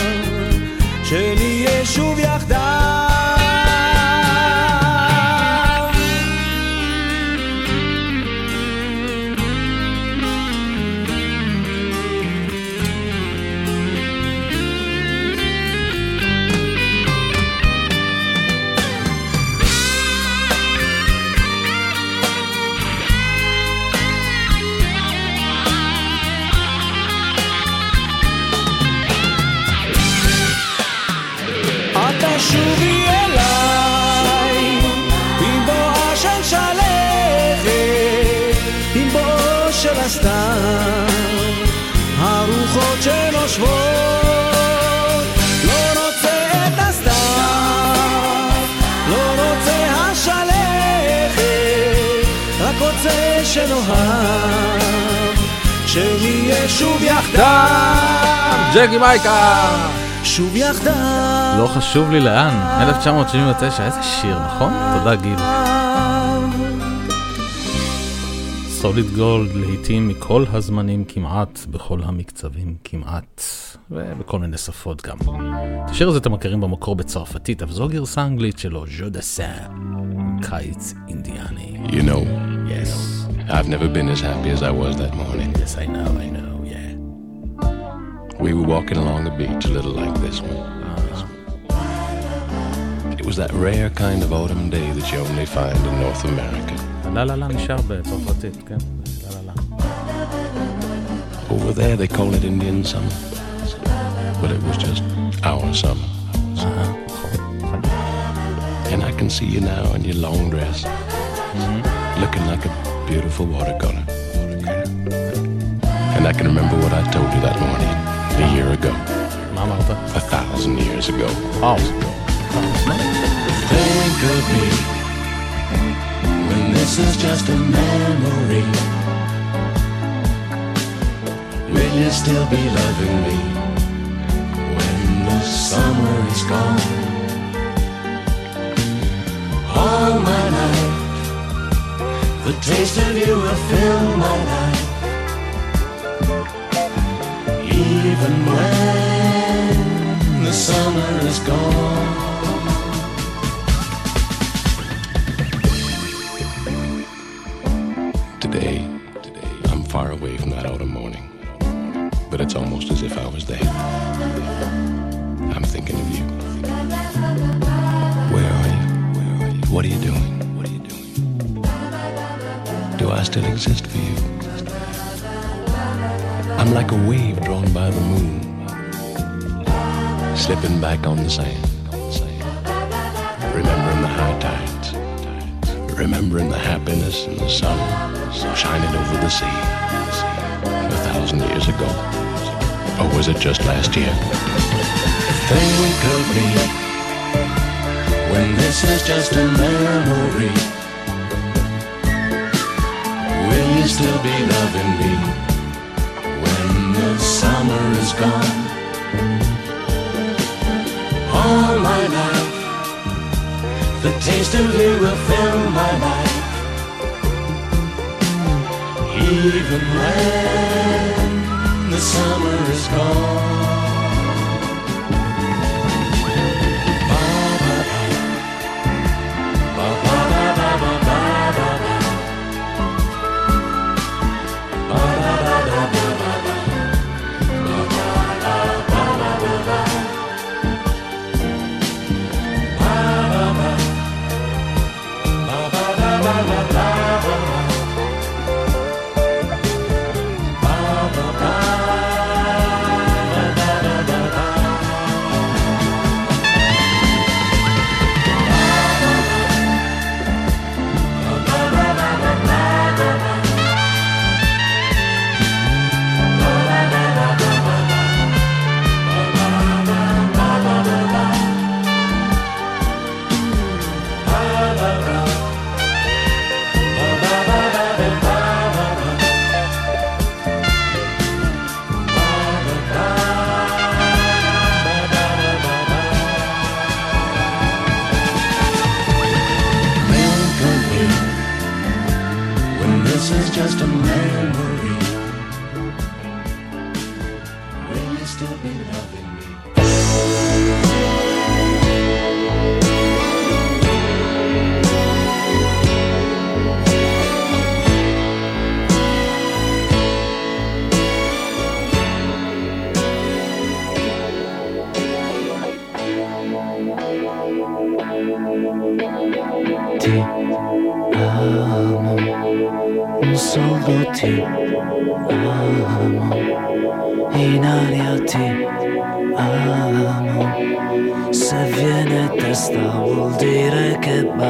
[SPEAKER 7] שנאהב, שנהיה שוב יחדיו.
[SPEAKER 2] ג'קי מייקה!
[SPEAKER 7] שוב יחדיו.
[SPEAKER 2] לא חשוב לי לאן, 1979, איזה שיר, נכון? תודה גיל. סוליד גולד, לעיתים מכל הזמנים כמעט, בכל המקצבים כמעט, ובכל מיני שפות גם. את השיר הזה אתם מכירים במקור בצרפתית, אבל זו גרסה אנגלית שלו, ז'ו דה קיץ אינדיאני.
[SPEAKER 26] You know,
[SPEAKER 2] Yes.
[SPEAKER 26] I've never been as happy as I was that morning.
[SPEAKER 2] Yes, I know, I know, yeah.
[SPEAKER 26] We were walking along the beach, a little like this one. It was that rare kind of autumn day that you only find in North America.
[SPEAKER 2] לה לה לה נשאר בצרפתית, כן? לה לה לה.
[SPEAKER 26] Over there they call it Indian summer. But it was just our summer. And I can see you now in your long dress, looking like a beautiful watercolor. And I can remember what I told you that morning, a year ago. A thousand years ago.
[SPEAKER 2] Oh.
[SPEAKER 7] Think of me when this is just a memory. Will you still be loving me when the summer is gone? All my life, the taste of you will fill my life. Even when the summer is gone.
[SPEAKER 26] Today, today, I'm far away from that autumn morning, but it's almost as if I was there. I'm thinking of you. Where are you? Where are you? What are you doing? What are you doing? I still exist for you? I'm like a wave drawn by the moon, slipping back on the sand, remembering the high tides, remembering the happiness and the sun shining over the sea a thousand years ago. Or was it just last year?
[SPEAKER 7] Think of me when this is just a memory. You still be loving me when the summer is gone? All my life, the taste of you will fill my life. Even when the summer is gone.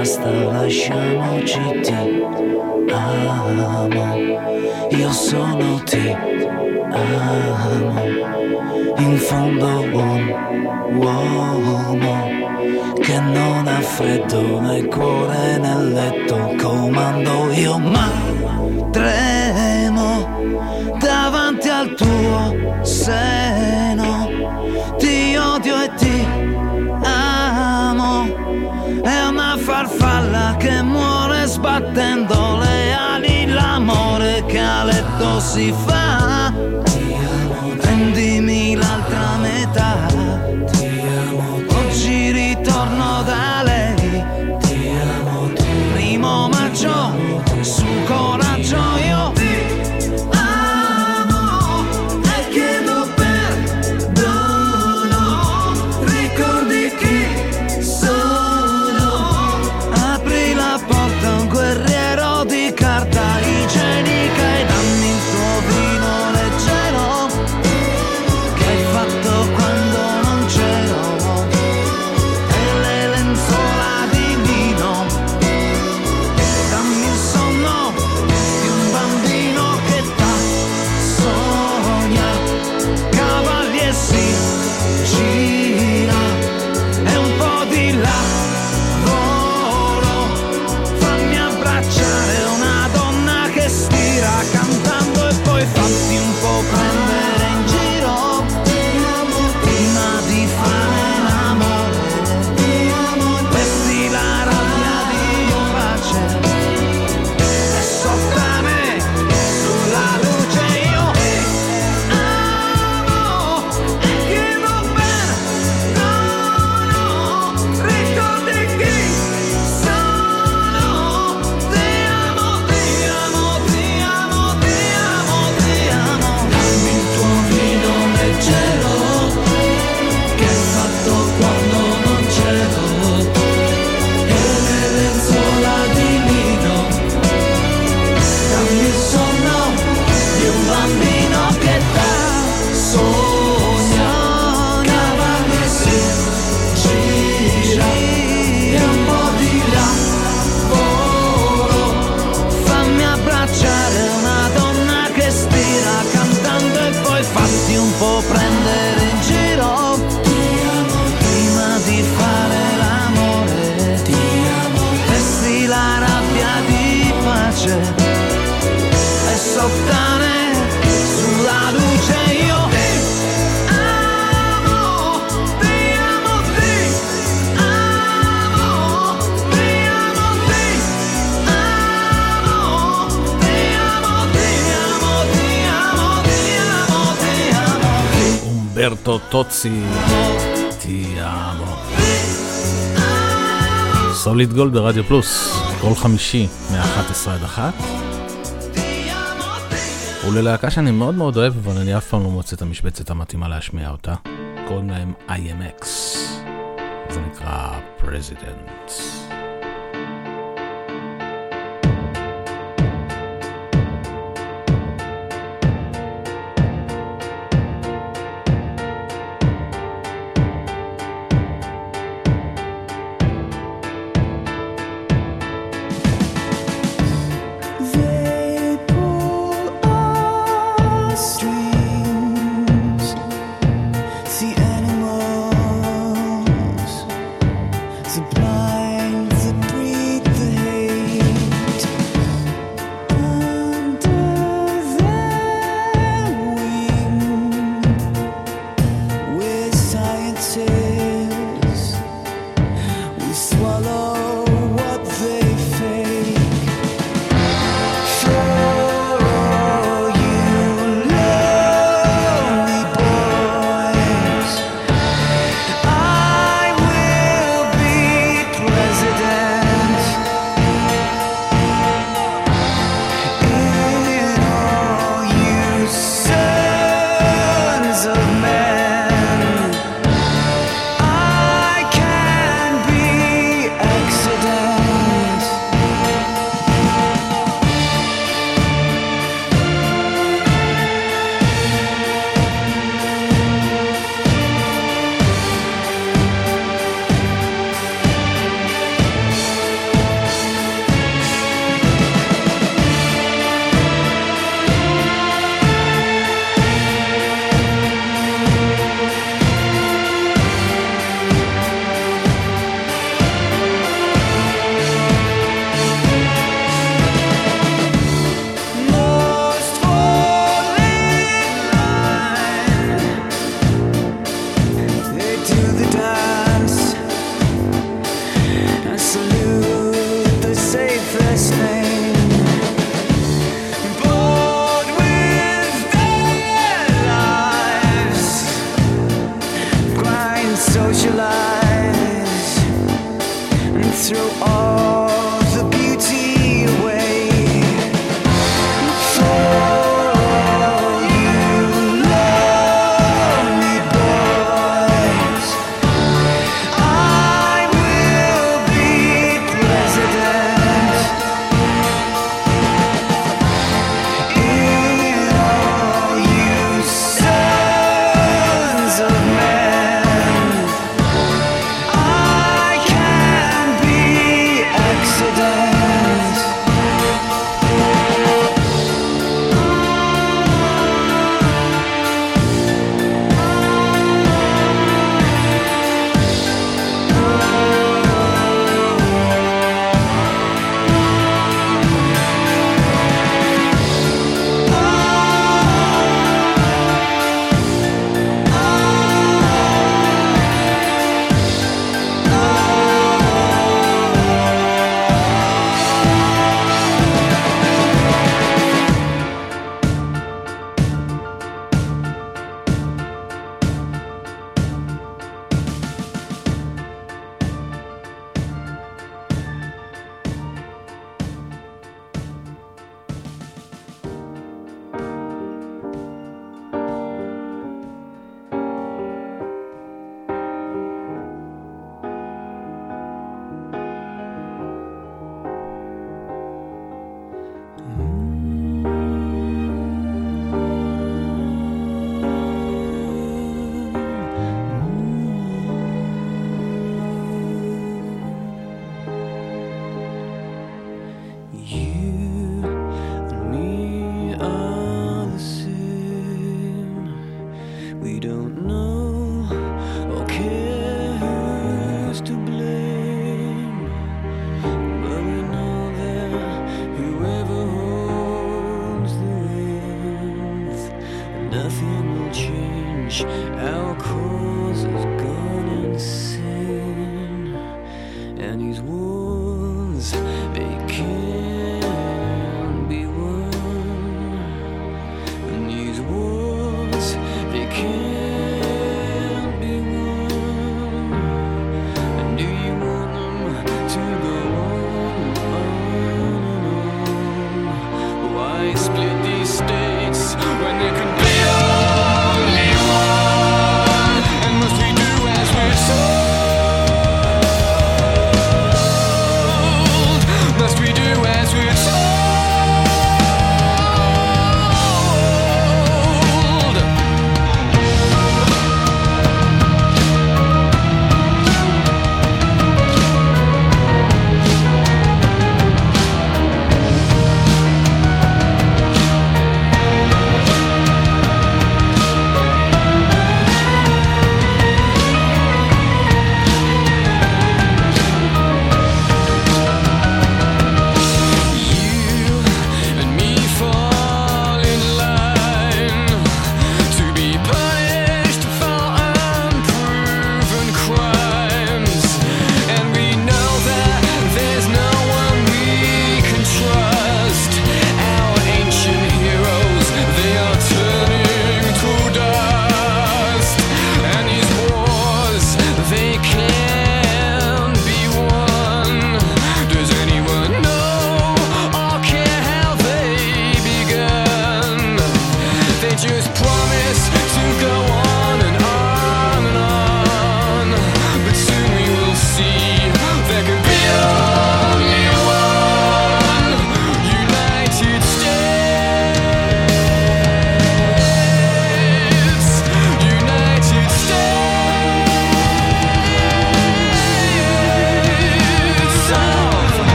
[SPEAKER 15] Basta, lasciamoci ti amo. Io sono ti amo, in fondo un uomo che non ha freddo nel cuore nel letto. Comando io ma tremo davanti al tuo seno farfalla che muore sbattendo le ali l'amore che a letto si fa. Prendimi l'altra metà אותו טוצי, תיאמו. סוליד גולד ברדיו פלוס, כל חמישי מ-11 עד 1. וללהקה שאני מאוד מאוד אוהב, אבל אני אף פעם לא מוצא את המשבצת המתאימה להשמיע אותה. קוראים להם IMX. זה נקרא President.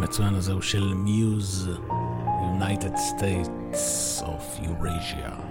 [SPEAKER 5] המצוין הזה הוא של מיוז, United States of Eurasia.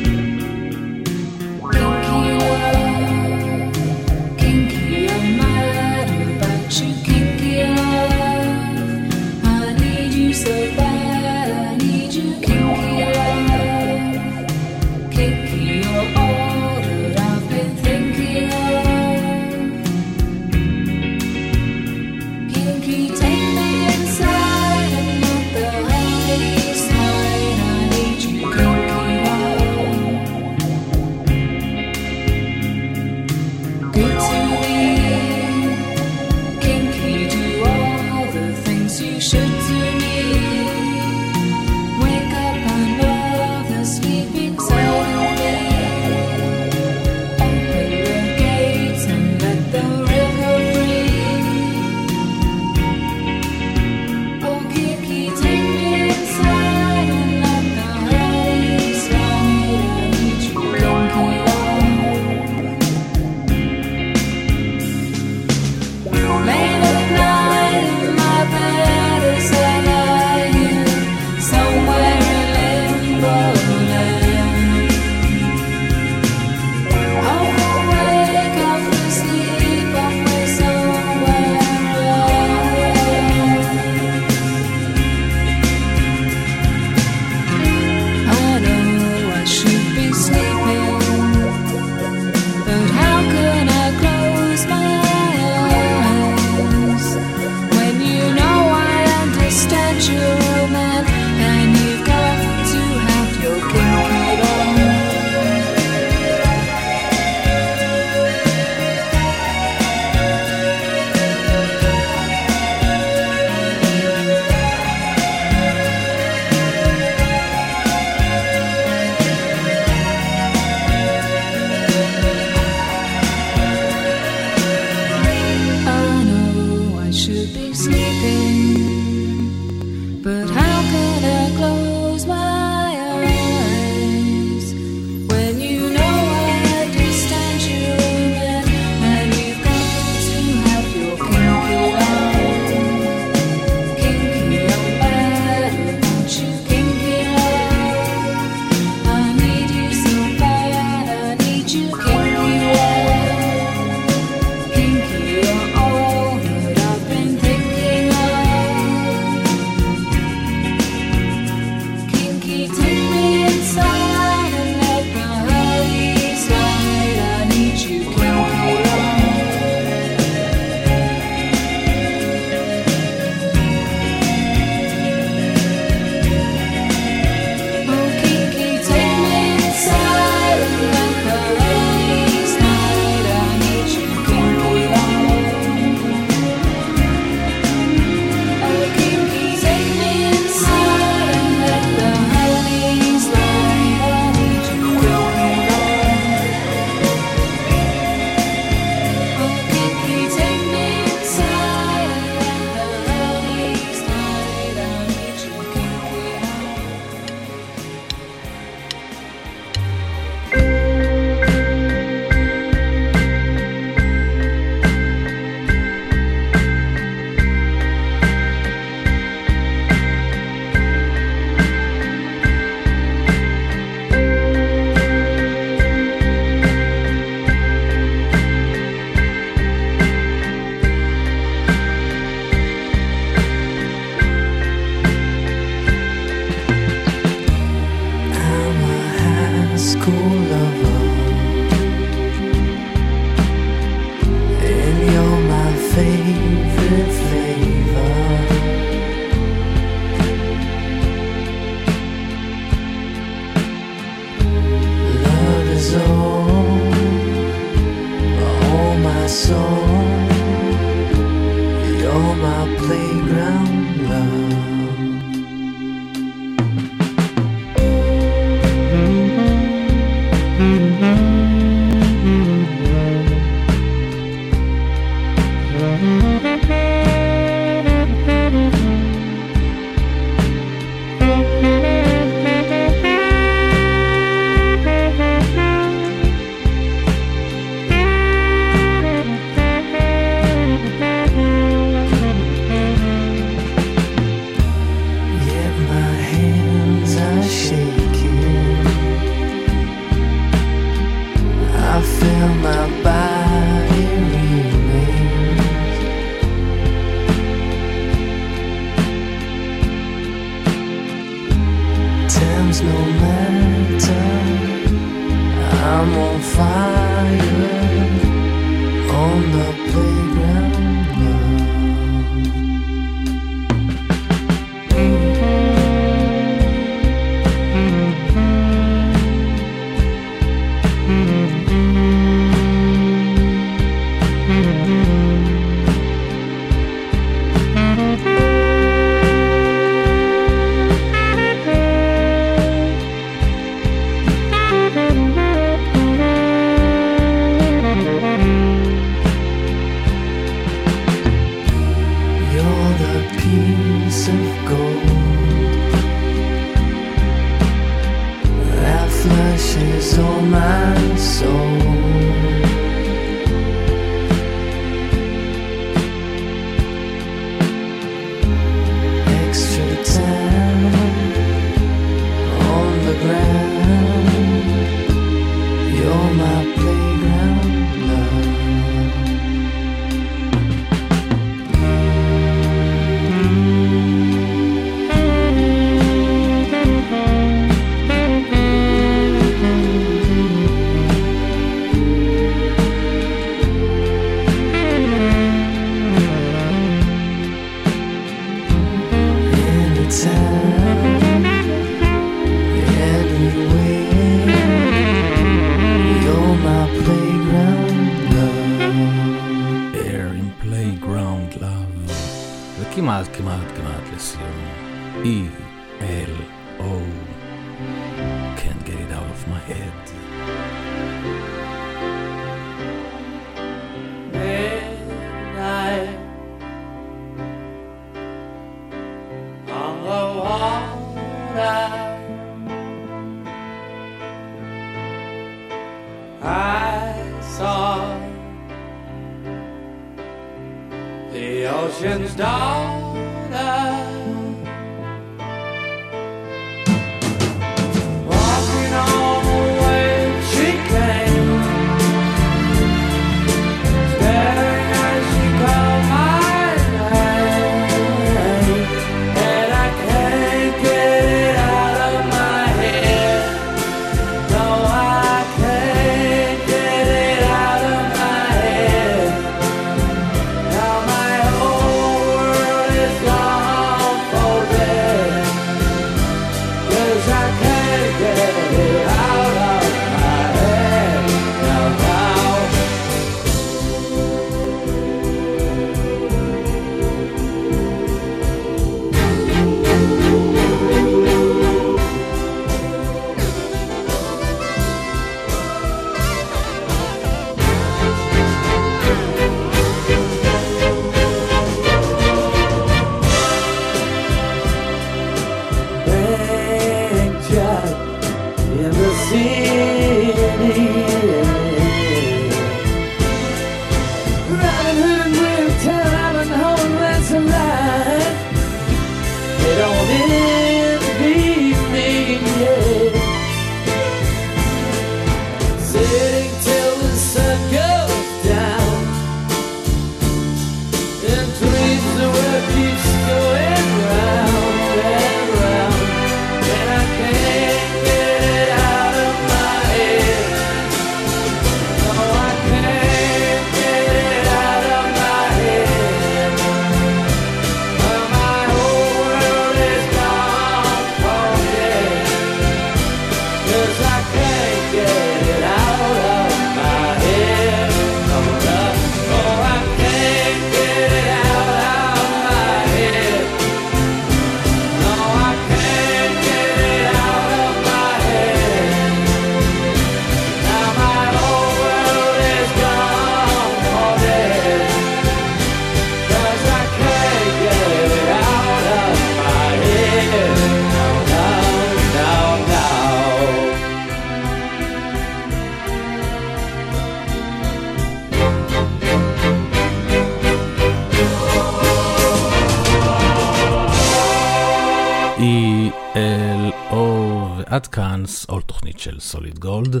[SPEAKER 2] עד כאן עוד תוכנית של סוליד גולד.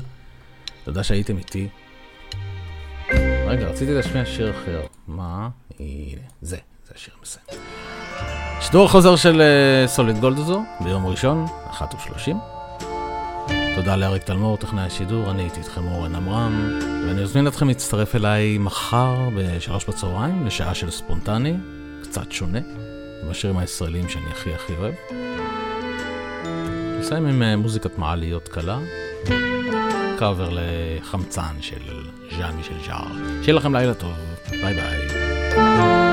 [SPEAKER 2] תודה שהייתם איתי. רגע, רציתי להשמיע שיר אחר. מה? הנה, זה, זה השיר המסיים. שידור החוזר של אה, סוליד גולד הזו, ביום ראשון, 1:30. תודה לאריק תלמור, טכנאי השידור, אני הייתי איתכם אורן עמרם, ואני מזמין אתכם להצטרף אליי מחר בשלוש בצהריים, לשעה של ספונטני, קצת שונה, עם השירים הישראלים שאני הכי הכי אוהב. נסיים עם אה, מוזיקת מעליות קלה, קאבר לחמצן של ז'אן מישל ז'אר. שיהיה לכם לילה טוב, ביי ביי.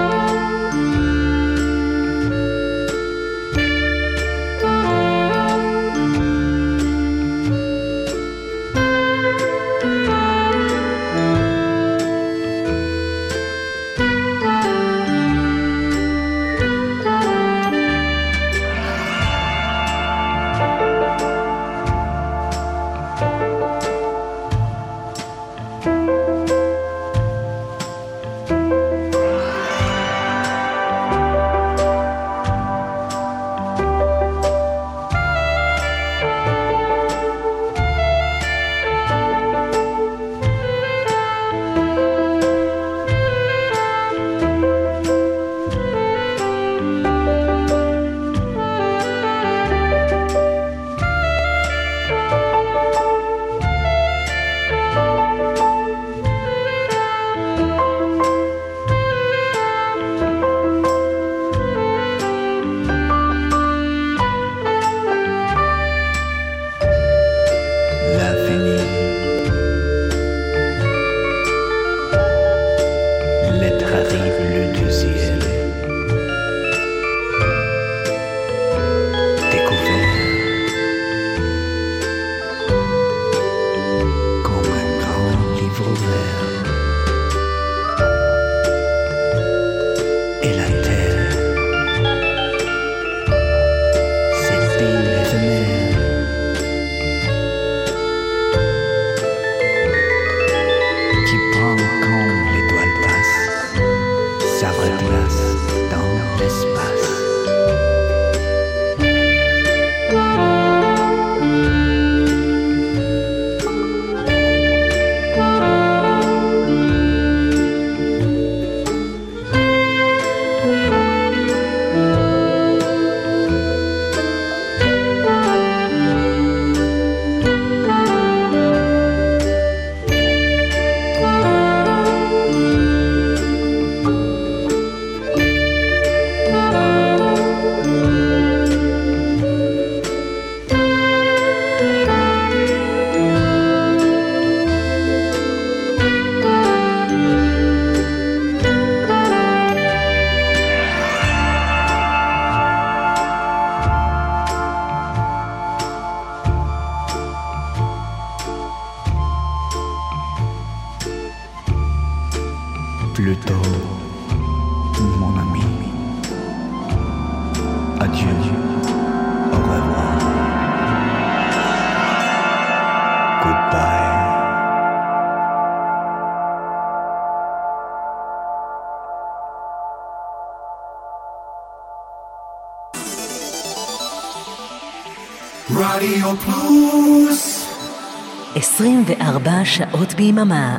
[SPEAKER 1] שעות ביממה